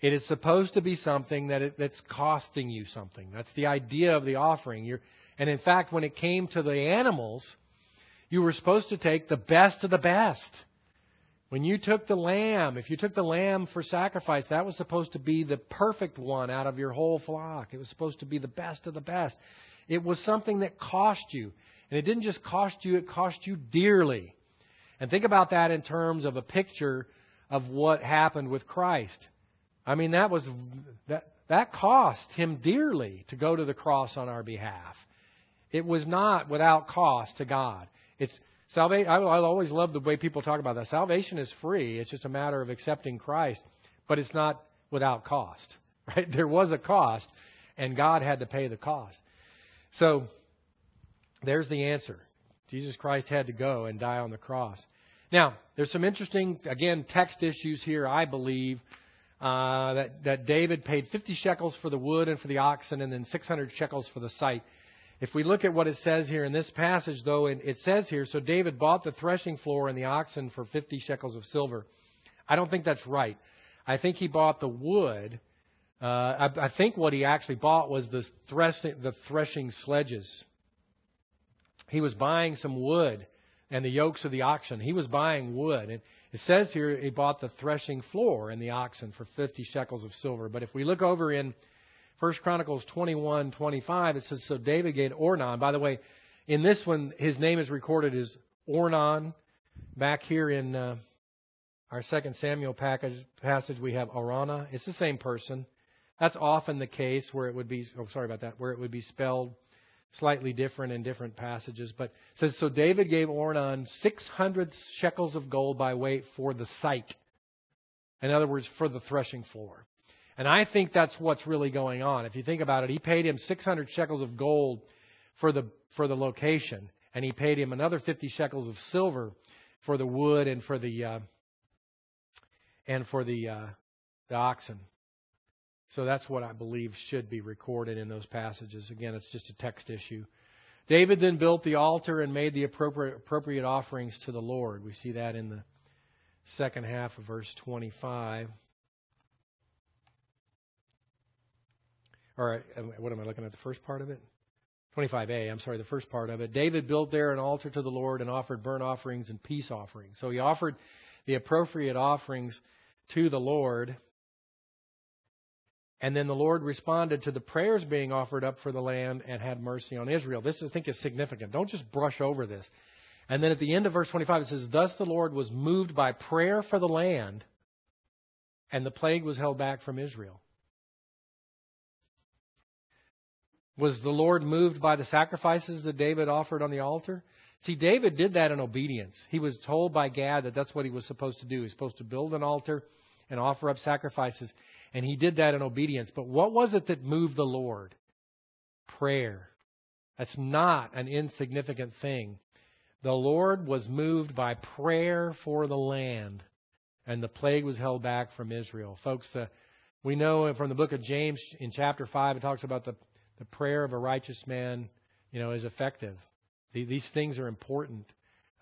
it is supposed to be something that it, that's costing you something. That's the idea of the offering. You're, and in fact, when it came to the animals, you were supposed to take the best of the best. When you took the lamb, if you took the lamb for sacrifice, that was supposed to be the perfect one out of your whole flock. It was supposed to be the best of the best. It was something that cost you. And it didn't just cost you, it cost you dearly. And think about that in terms of a picture of what happened with Christ. I mean, that was that that cost him dearly to go to the cross on our behalf. It was not without cost to God. It's Salvation, I, always love the way people talk about that. Salvation is free. It's just a matter of accepting Christ, but it's not without cost, right? There was a cost, and God had to pay the cost. So, there's the answer. Jesus Christ had to go and die on the cross. Now, there's some interesting, again, text issues here, I believe, uh, that, that David paid 50 shekels for the wood and for the oxen, and then 600 shekels for the site. If we look at what it says here in this passage, though, it says here, so David bought the threshing floor and the oxen for 50 shekels of silver. I don't think that's right. I think he bought the wood. Uh, I, I think what he actually bought was the threshing, the threshing sledges. He was buying some wood and the yokes of the oxen. He was buying wood. And it says here he bought the threshing floor and the oxen for 50 shekels of silver. But if we look over in First Chronicles 21, 25, it says, So David gave Ornan. By the way, in this one, his name is recorded as Ornan. Back here in uh, our second Samuel package, passage, we have Araunah. It's the same person. That's often the case where it would be, oh, sorry about that, where it would be spelled slightly different in different passages. But it says, So David gave Ornan 600 shekels of gold by weight for the site. In other words, for the threshing floor. And I think that's what's really going on. If you think about it, he paid him 600 shekels of gold for the, for the location, and he paid him another 50 shekels of silver for the wood and for the, uh, and for the, uh, the oxen. So that's what I believe should be recorded in those passages. Again, it's just a text issue. David then built the altar and made the appropriate, appropriate offerings to the Lord. We see that in the second half of verse 25. Or uh, what am I looking at? The first part of it? 25a, I'm sorry, the first part of it. David built there an altar to the Lord and offered burnt offerings and peace offerings. So he offered the appropriate offerings to the Lord. And then the Lord responded to the prayers being offered up for the land and had mercy on Israel. This, I think, is significant. Don't just brush over this. And then at the end of verse 25, it says, Thus the Lord was moved by prayer for the land, and the plague was held back from Israel. Was the Lord moved by the sacrifices that David offered on the altar? See, David did that in obedience. He was told by Gad that that's what he was supposed to do. He's supposed to build an altar and offer up sacrifices. And he did that in obedience. But what was it that moved the Lord? Prayer. That's not an insignificant thing. The Lord was moved by prayer for the land, and the plague was held back from Israel. Folks, uh, we know from the book of James in chapter 5, it talks about the the prayer of a righteous man, you know, is effective. These things are important.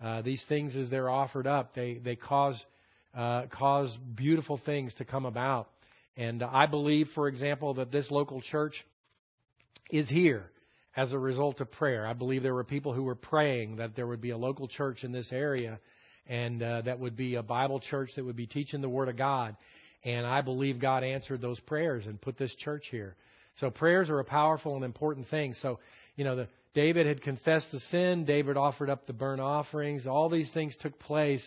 Uh, these things, as they're offered up, they they cause uh, cause beautiful things to come about. And I believe, for example, that this local church is here as a result of prayer. I believe there were people who were praying that there would be a local church in this area, and uh, that would be a Bible church that would be teaching the Word of God. And I believe God answered those prayers and put this church here. So prayers are a powerful and important thing. So, you know, the, David had confessed the sin. David offered up the burnt offerings. All these things took place.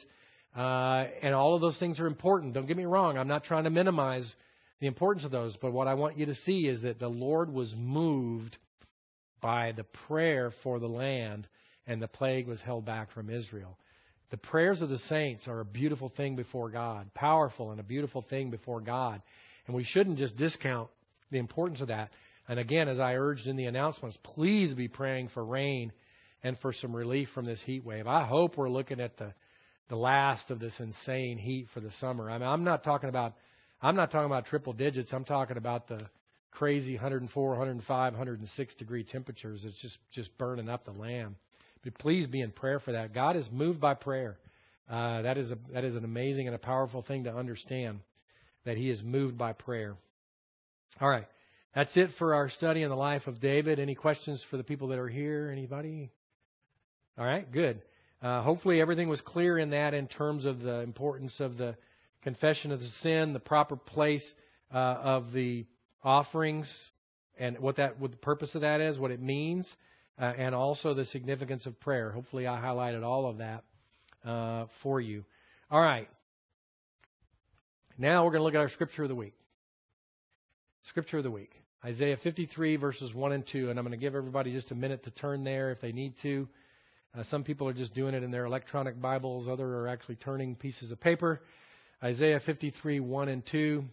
Uh, and all of those things are important. Don't get me wrong. I'm not trying to minimize the importance of those. But what I want you to see is that the Lord was moved by the prayer for the land, and the plague was held back from Israel. The prayers of the saints are a beautiful thing before God, powerful and a beautiful thing before God. And we shouldn't just discount the importance of that. And again, as I urged in the announcements, please be praying for rain and for some relief from this heat wave. I hope we're looking at the the last of this insane heat for the summer. I mean, I'm not talking about I'm not talking about triple digits. I'm talking about the crazy 104, 105, 106 degree temperatures. It's just just burning up the land. But please be in prayer for that. God is moved by prayer. Uh, that is a that is an amazing and a powerful thing to understand that He is moved by prayer. All right. That's it for our study in the life of David. Any questions for the people that are here? Anybody? All right, good. Uh, hopefully, everything was clear in that in terms of the importance of the confession of the sin, the proper place uh, of the offerings, and what that what the purpose of that is, what it means, uh, and also the significance of prayer. Hopefully, I highlighted all of that uh, for you. All right. Now we're going to look at our scripture of the week. Scripture of the week Isaiah 53, verses 1 and 2. And I'm going to give everybody just a minute to turn there if they need to. Uh, some people are just doing it in their electronic Bibles, others are actually turning pieces of paper. Isaiah 53, 1 and 2.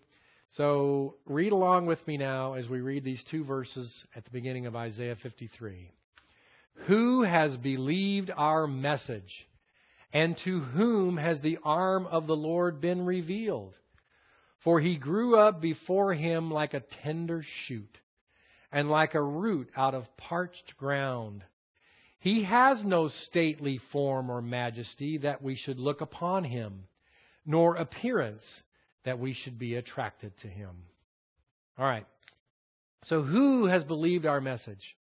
So read along with me now as we read these two verses at the beginning of Isaiah 53. Who has believed our message? And to whom has the arm of the Lord been revealed? For he grew up before him like a tender shoot, and like a root out of parched ground. He has no stately form or majesty that we should look upon him, nor appearance that we should be attracted to him. All right. So, who has believed our message?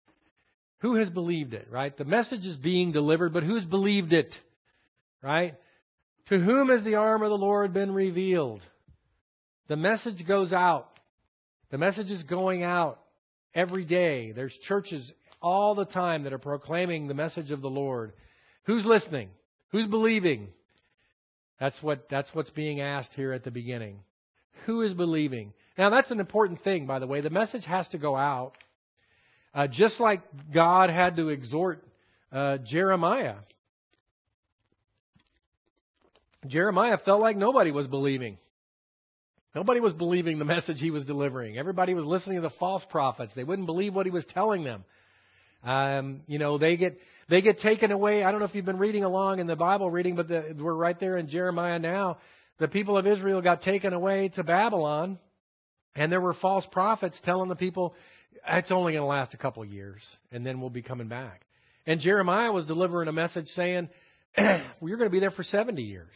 Who has believed it, right? The message is being delivered, but who's believed it, right? To whom has the arm of the Lord been revealed? The message goes out. The message is going out every day. There's churches all the time that are proclaiming the message of the Lord. Who's listening? Who's believing? That's what that's what's being asked here at the beginning. Who is believing? Now that's an important thing, by the way. The message has to go out, uh, just like God had to exhort uh, Jeremiah. Jeremiah felt like nobody was believing. Nobody was believing the message he was delivering. Everybody was listening to the false prophets. They wouldn't believe what he was telling them. Um, you know, they get they get taken away. I don't know if you've been reading along in the Bible reading, but the, we're right there in Jeremiah now. The people of Israel got taken away to Babylon, and there were false prophets telling the people it's only going to last a couple of years, and then we'll be coming back. And Jeremiah was delivering a message saying, "You're going to be there for 70 years."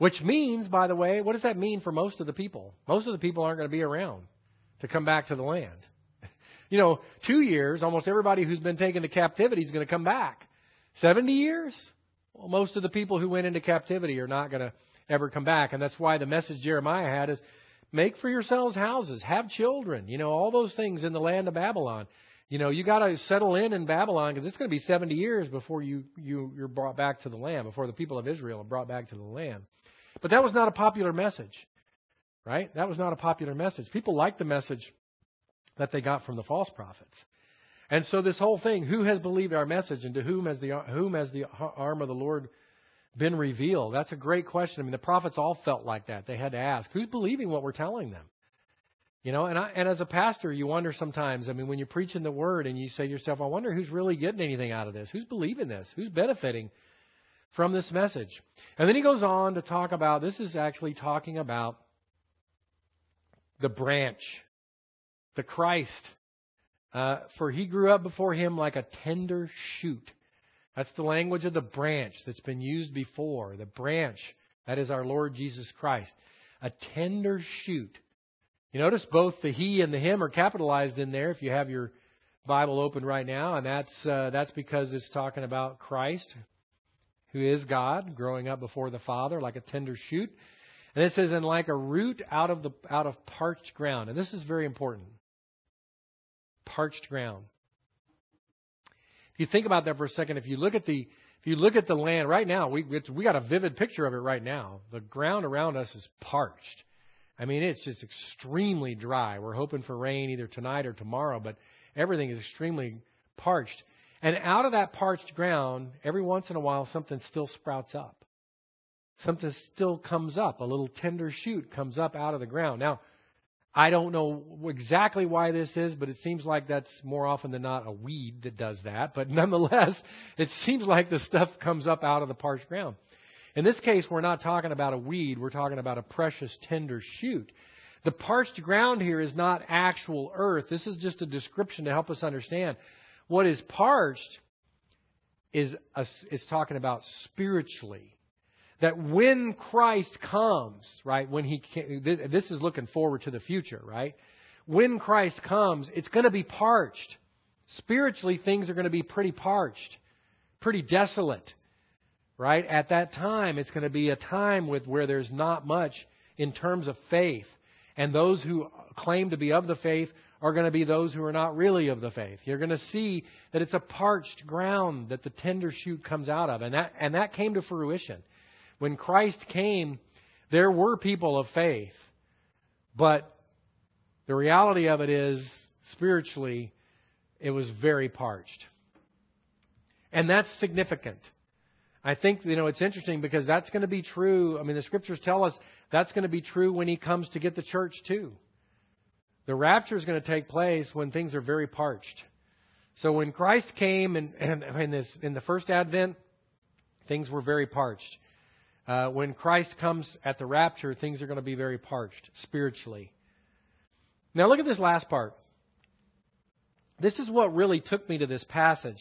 Which means, by the way, what does that mean for most of the people? Most of the people aren't going to be around to come back to the land. You know, two years, almost everybody who's been taken to captivity is going to come back. 70 years? Well, most of the people who went into captivity are not going to ever come back. And that's why the message Jeremiah had is make for yourselves houses, have children, you know, all those things in the land of Babylon. You know, you got to settle in in Babylon because it's going to be 70 years before you, you, you're brought back to the land, before the people of Israel are brought back to the land. But that was not a popular message, right? That was not a popular message. People liked the message that they got from the false prophets. And so this whole thing, who has believed our message and to whom has the, whom has the arm of the Lord been revealed? That's a great question. I mean, the prophets all felt like that. They had to ask, who's believing what we're telling them? You know, and I, and as a pastor, you wonder sometimes. I mean, when you're preaching the word and you say to yourself, I wonder who's really getting anything out of this? Who's believing this? Who's benefiting from this message? And then he goes on to talk about this is actually talking about the branch, the Christ. Uh, for he grew up before him like a tender shoot. That's the language of the branch that's been used before. The branch, that is our Lord Jesus Christ. A tender shoot. You notice both the he and the him are capitalized in there if you have your Bible open right now, and that's uh, that's because it's talking about Christ, who is God, growing up before the Father like a tender shoot. And it says, and like a root out of the out of parched ground. And this is very important. Parched ground. If you think about that for a second, if you look at the if you look at the land right now, we we got a vivid picture of it right now. The ground around us is parched. I mean, it's just extremely dry. We're hoping for rain either tonight or tomorrow, but everything is extremely parched. And out of that parched ground, every once in a while, something still sprouts up. Something still comes up. A little tender shoot comes up out of the ground. Now, I don't know exactly why this is, but it seems like that's more often than not a weed that does that. But nonetheless, it seems like the stuff comes up out of the parched ground. In this case, we're not talking about a weed, we're talking about a precious, tender shoot. The parched ground here is not actual earth. This is just a description to help us understand. What is parched is, a, is talking about spiritually. That when Christ comes, right, when he this, this is looking forward to the future, right? When Christ comes, it's going to be parched. Spiritually, things are going to be pretty parched, pretty desolate right? At that time, it's going to be a time with where there's not much in terms of faith. And those who claim to be of the faith are going to be those who are not really of the faith. You're going to see that it's a parched ground that the tender shoot comes out of. And that, and that came to fruition. When Christ came, there were people of faith. But the reality of it is, spiritually, it was very parched. And that's significant. I think, you know, it's interesting because that's going to be true. I mean, the scriptures tell us that's going to be true when he comes to get the church, too. The rapture is going to take place when things are very parched. So when Christ came in, in, this, in the first advent, things were very parched. Uh, when Christ comes at the rapture, things are going to be very parched spiritually. Now, look at this last part. This is what really took me to this passage.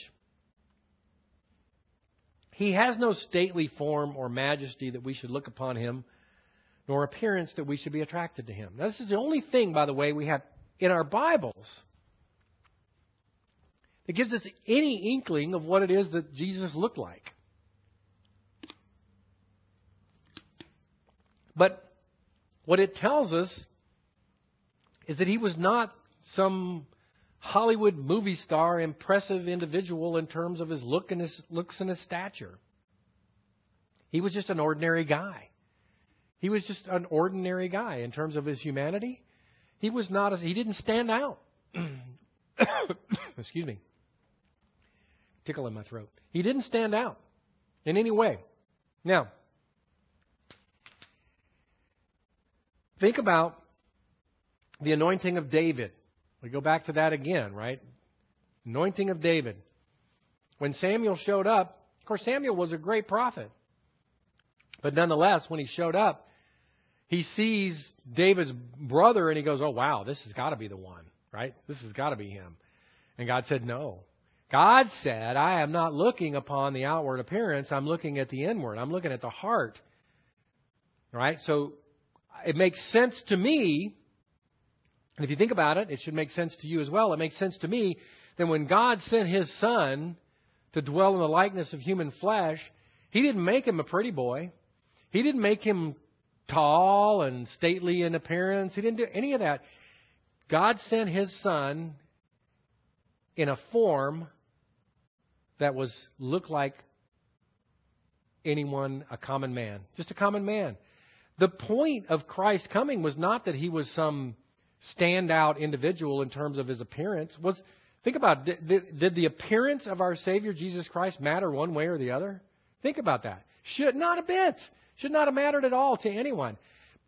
He has no stately form or majesty that we should look upon him, nor appearance that we should be attracted to him. Now, this is the only thing, by the way, we have in our Bibles that gives us any inkling of what it is that Jesus looked like. But what it tells us is that he was not some Hollywood movie star, impressive individual in terms of his look and his looks and his stature. He was just an ordinary guy. He was just an ordinary guy in terms of his humanity. He was not he didn't stand out. Excuse me. Tickle in my throat. He didn't stand out in any way. Now, think about the anointing of David. We go back to that again, right? Anointing of David. When Samuel showed up, of course, Samuel was a great prophet. But nonetheless, when he showed up, he sees David's brother and he goes, Oh, wow, this has got to be the one, right? This has got to be him. And God said, No. God said, I am not looking upon the outward appearance, I'm looking at the inward, I'm looking at the heart. Right? So it makes sense to me And if you think about it, it should make sense to you as well. It makes sense to me that when God sent his son to dwell in the likeness of human flesh, he didn't make him a pretty boy. He didn't make him tall and stately in appearance. He didn't do any of that. God sent his son in a form that was looked like anyone, a common man, just a common man. The point of Christ coming was not that he was some standout individual in terms of his appearance. Was think about did, did the appearance of our Savior Jesus Christ matter one way or the other? Think about that. Should not a bit. Should not have mattered at all to anyone.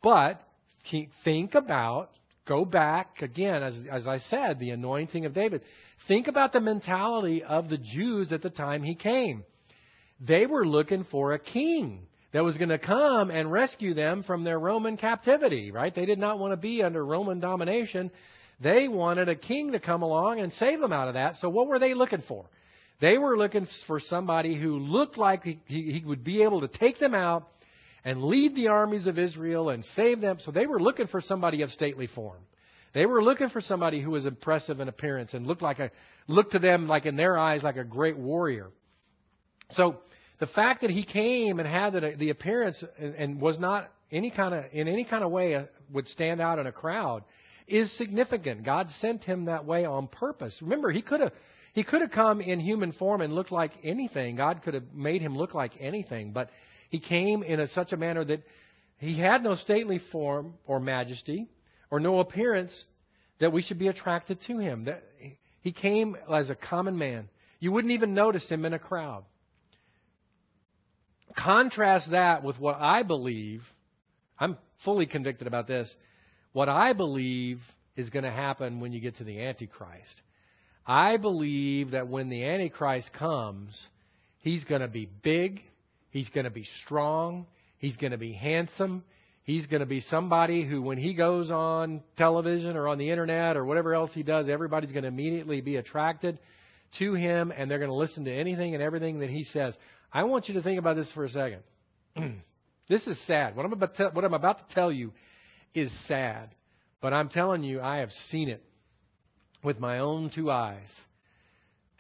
But think about, go back again, as, as I said, the anointing of David. Think about the mentality of the Jews at the time he came. They were looking for a king that was going to come and rescue them from their Roman captivity, right? They did not want to be under Roman domination. They wanted a king to come along and save them out of that. So what were they looking for? They were looking for somebody who looked like he, he would be able to take them out and lead the armies of Israel and save them. So they were looking for somebody of stately form. They were looking for somebody who was impressive in appearance and looked like a looked to them like in their eyes like a great warrior. So the fact that he came and had the, the appearance and, and was not any kind of in any kind of way uh, would stand out in a crowd is significant. God sent him that way on purpose. Remember, he could have he could have come in human form and looked like anything. God could have made him look like anything, but he came in a, such a manner that he had no stately form or majesty or no appearance that we should be attracted to him. That he came as a common man. You wouldn't even notice him in a crowd. Contrast that with what I believe. I'm fully convicted about this. What I believe is going to happen when you get to the Antichrist. I believe that when the Antichrist comes, he's going to be big, he's going to be strong, he's going to be handsome, he's going to be somebody who, when he goes on television or on the internet or whatever else he does, everybody's going to immediately be attracted to him and they're going to listen to anything and everything that he says. I want you to think about this for a second. this is sad. What I'm, about to, what I'm about to tell you is sad. But I'm telling you, I have seen it with my own two eyes.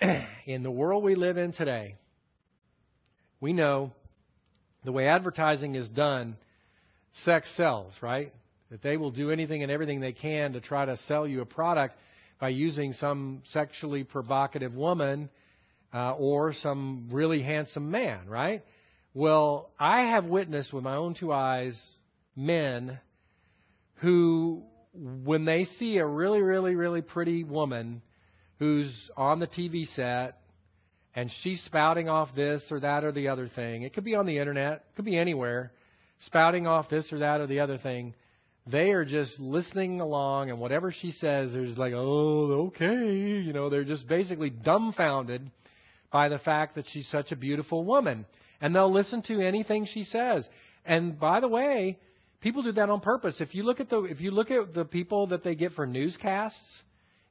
in the world we live in today, we know the way advertising is done, sex sells, right? That they will do anything and everything they can to try to sell you a product by using some sexually provocative woman uh, or some really handsome man, right? Well, I have witnessed with my own two eyes men who when they see a really, really, really pretty woman who's on the TV set and she's spouting off this or that or the other thing, it could be on the internet, it could be anywhere, spouting off this or that or the other thing. They are just listening along, and whatever she says, they're just like, oh, okay. You know, they're just basically dumbfounded by the fact that she's such a beautiful woman. And they'll listen to anything she says. And by the way, People do that on purpose. If you look at the if you look at the people that they get for newscasts,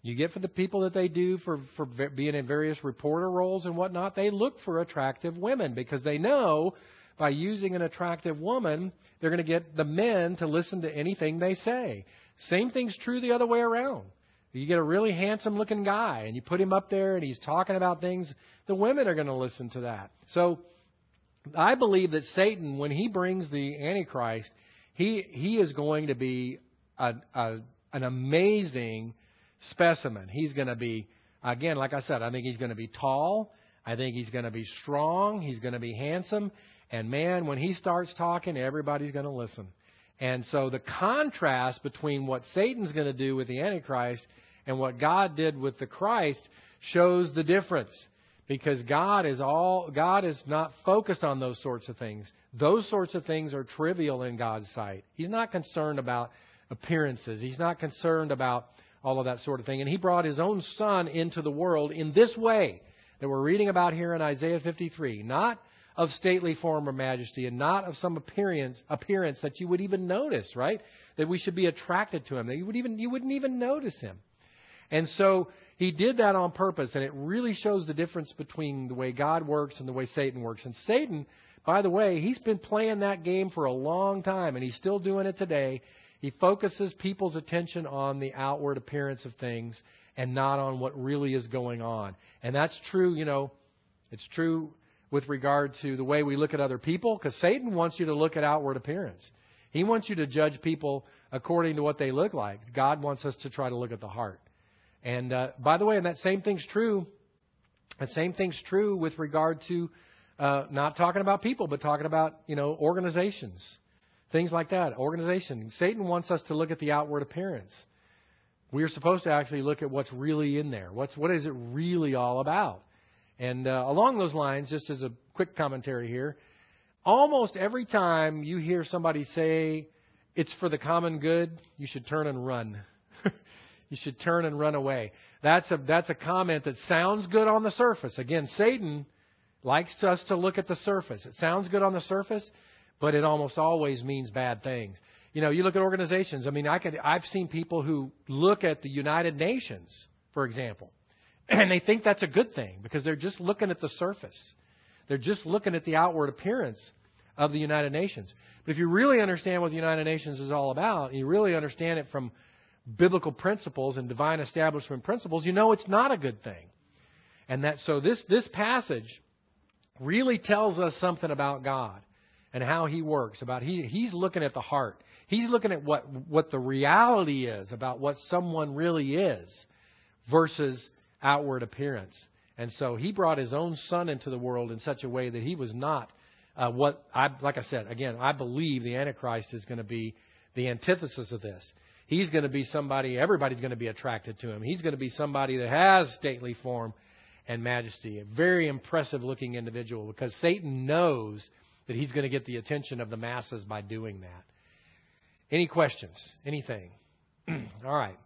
you get for the people that they do for for being in various reporter roles and whatnot, they look for attractive women because they know by using an attractive woman, they're going to get the men to listen to anything they say. Same thing's true the other way around. You get a really handsome looking guy and you put him up there and he's talking about things, the women are going to listen to that. So I believe that Satan, when he brings the Antichrist, he, he is going to be a, a, an amazing specimen. He's going to be, again, like I said, I think he's going to be tall. I think he's going to be strong. He's going to be handsome. And man, when he starts talking, everybody's going to listen. And so the contrast between what Satan's going to do with the Antichrist and what God did with the Christ shows the difference because God is all God is not focused on those sorts of things. Those sorts of things are trivial in God's sight. He's not concerned about appearances. He's not concerned about all of that sort of thing. And he brought his own son into the world in this way that we're reading about here in Isaiah 53, not of stately form or majesty and not of some appearance appearance that you would even notice, right? That we should be attracted to him. That you would even you wouldn't even notice him. And so he did that on purpose, and it really shows the difference between the way God works and the way Satan works. And Satan, by the way, he's been playing that game for a long time, and he's still doing it today. He focuses people's attention on the outward appearance of things and not on what really is going on. And that's true, you know, it's true with regard to the way we look at other people because Satan wants you to look at outward appearance. He wants you to judge people according to what they look like. God wants us to try to look at the heart. And uh, by the way, and that same thing's true. That same thing's true with regard to uh, not talking about people, but talking about you know organizations, things like that. Organization. Satan wants us to look at the outward appearance. We are supposed to actually look at what's really in there. What's what is it really all about? And uh, along those lines, just as a quick commentary here, almost every time you hear somebody say it's for the common good, you should turn and run. you should turn and run away. That's a that's a comment that sounds good on the surface. Again, Satan likes us to look at the surface. It sounds good on the surface, but it almost always means bad things. You know, you look at organizations. I mean, I could I've seen people who look at the United Nations, for example, and they think that's a good thing because they're just looking at the surface. They're just looking at the outward appearance of the United Nations. But if you really understand what the United Nations is all about, and you really understand it from biblical principles and divine establishment principles, you know it's not a good thing. And that so this this passage really tells us something about God and how he works, about he he's looking at the heart. He's looking at what what the reality is about what someone really is versus outward appearance. And so he brought his own son into the world in such a way that he was not uh, what I like I said again. I believe the Antichrist is going to be the antithesis of this. He's going to be somebody everybody's going to be attracted to him. He's going to be somebody that has stately form and majesty. A very impressive looking individual because Satan knows that he's going to get the attention of the masses by doing that. Any questions? Anything? All right.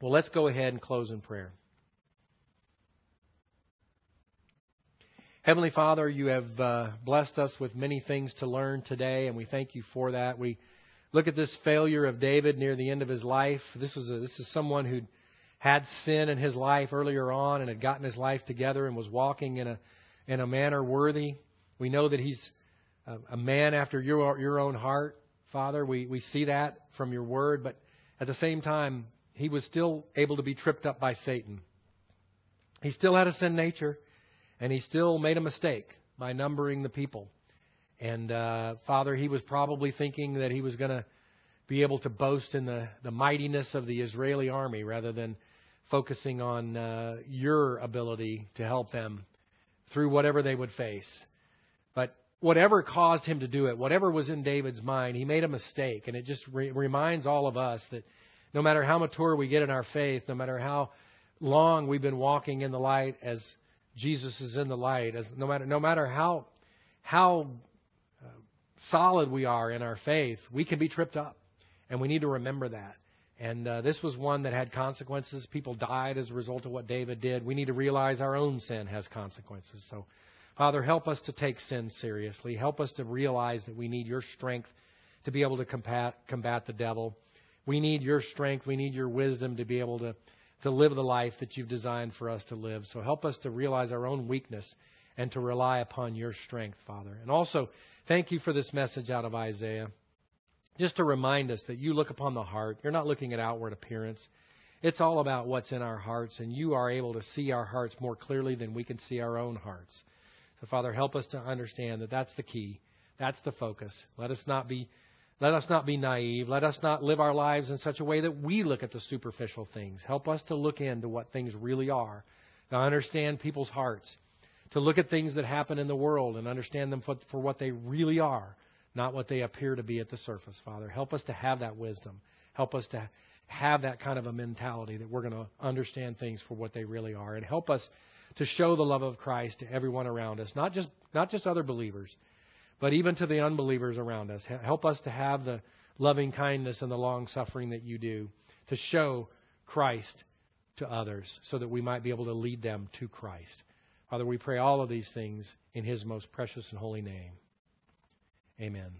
Well, let's go ahead and close in prayer. Heavenly Father, you have uh, blessed us with many things to learn today, and we thank you for that. We look at this failure of David near the end of his life. This was a, this is someone who had sin in his life earlier on and had gotten his life together and was walking in a in a manner worthy. We know that he's a, a man after your your own heart, Father. We we see that from your word, but at the same time, he was still able to be tripped up by Satan. He still had a sin nature. And he still made a mistake by numbering the people. And uh, Father, he was probably thinking that he was going to be able to boast in the, the mightiness of the Israeli army rather than focusing on uh, your ability to help them through whatever they would face. But whatever caused him to do it, whatever was in David's mind, he made a mistake. And it just re- reminds all of us that no matter how mature we get in our faith, no matter how long we've been walking in the light as Jesus is in the light. As no matter no matter how how uh, solid we are in our faith, we can be tripped up, and we need to remember that. And uh, this was one that had consequences. People died as a result of what David did. We need to realize our own sin has consequences. So, Father, help us to take sin seriously. Help us to realize that we need your strength to be able to combat combat the devil. We need your strength. We need your wisdom to be able to to live the life that you've designed for us to live. So help us to realize our own weakness and to rely upon your strength, Father. And also, thank you for this message out of Isaiah. Just to remind us that you look upon the heart. You're not looking at outward appearance. It's all about what's in our hearts, and you are able to see our hearts more clearly than we can see our own hearts. So, Father, help us to understand that that's the key. That's the focus. Let us not be let us not be naive. Let us not live our lives in such a way that we look at the superficial things. Help us to look into what things really are, to understand people's hearts, to look at things that happen in the world and understand them for, for what they really are, not what they appear to be at the surface, Father. Help us to have that wisdom. Help us to have that kind of a mentality that we're going to understand things for what they really are. And help us to show the love of Christ to everyone around us, not just, not just other believers but even to the unbelievers around us. Help us to have the loving kindness and the long suffering that you do to show Christ to others so that we might be able to lead them to Christ. Father, we pray all of these things in his most precious and holy name. Amen.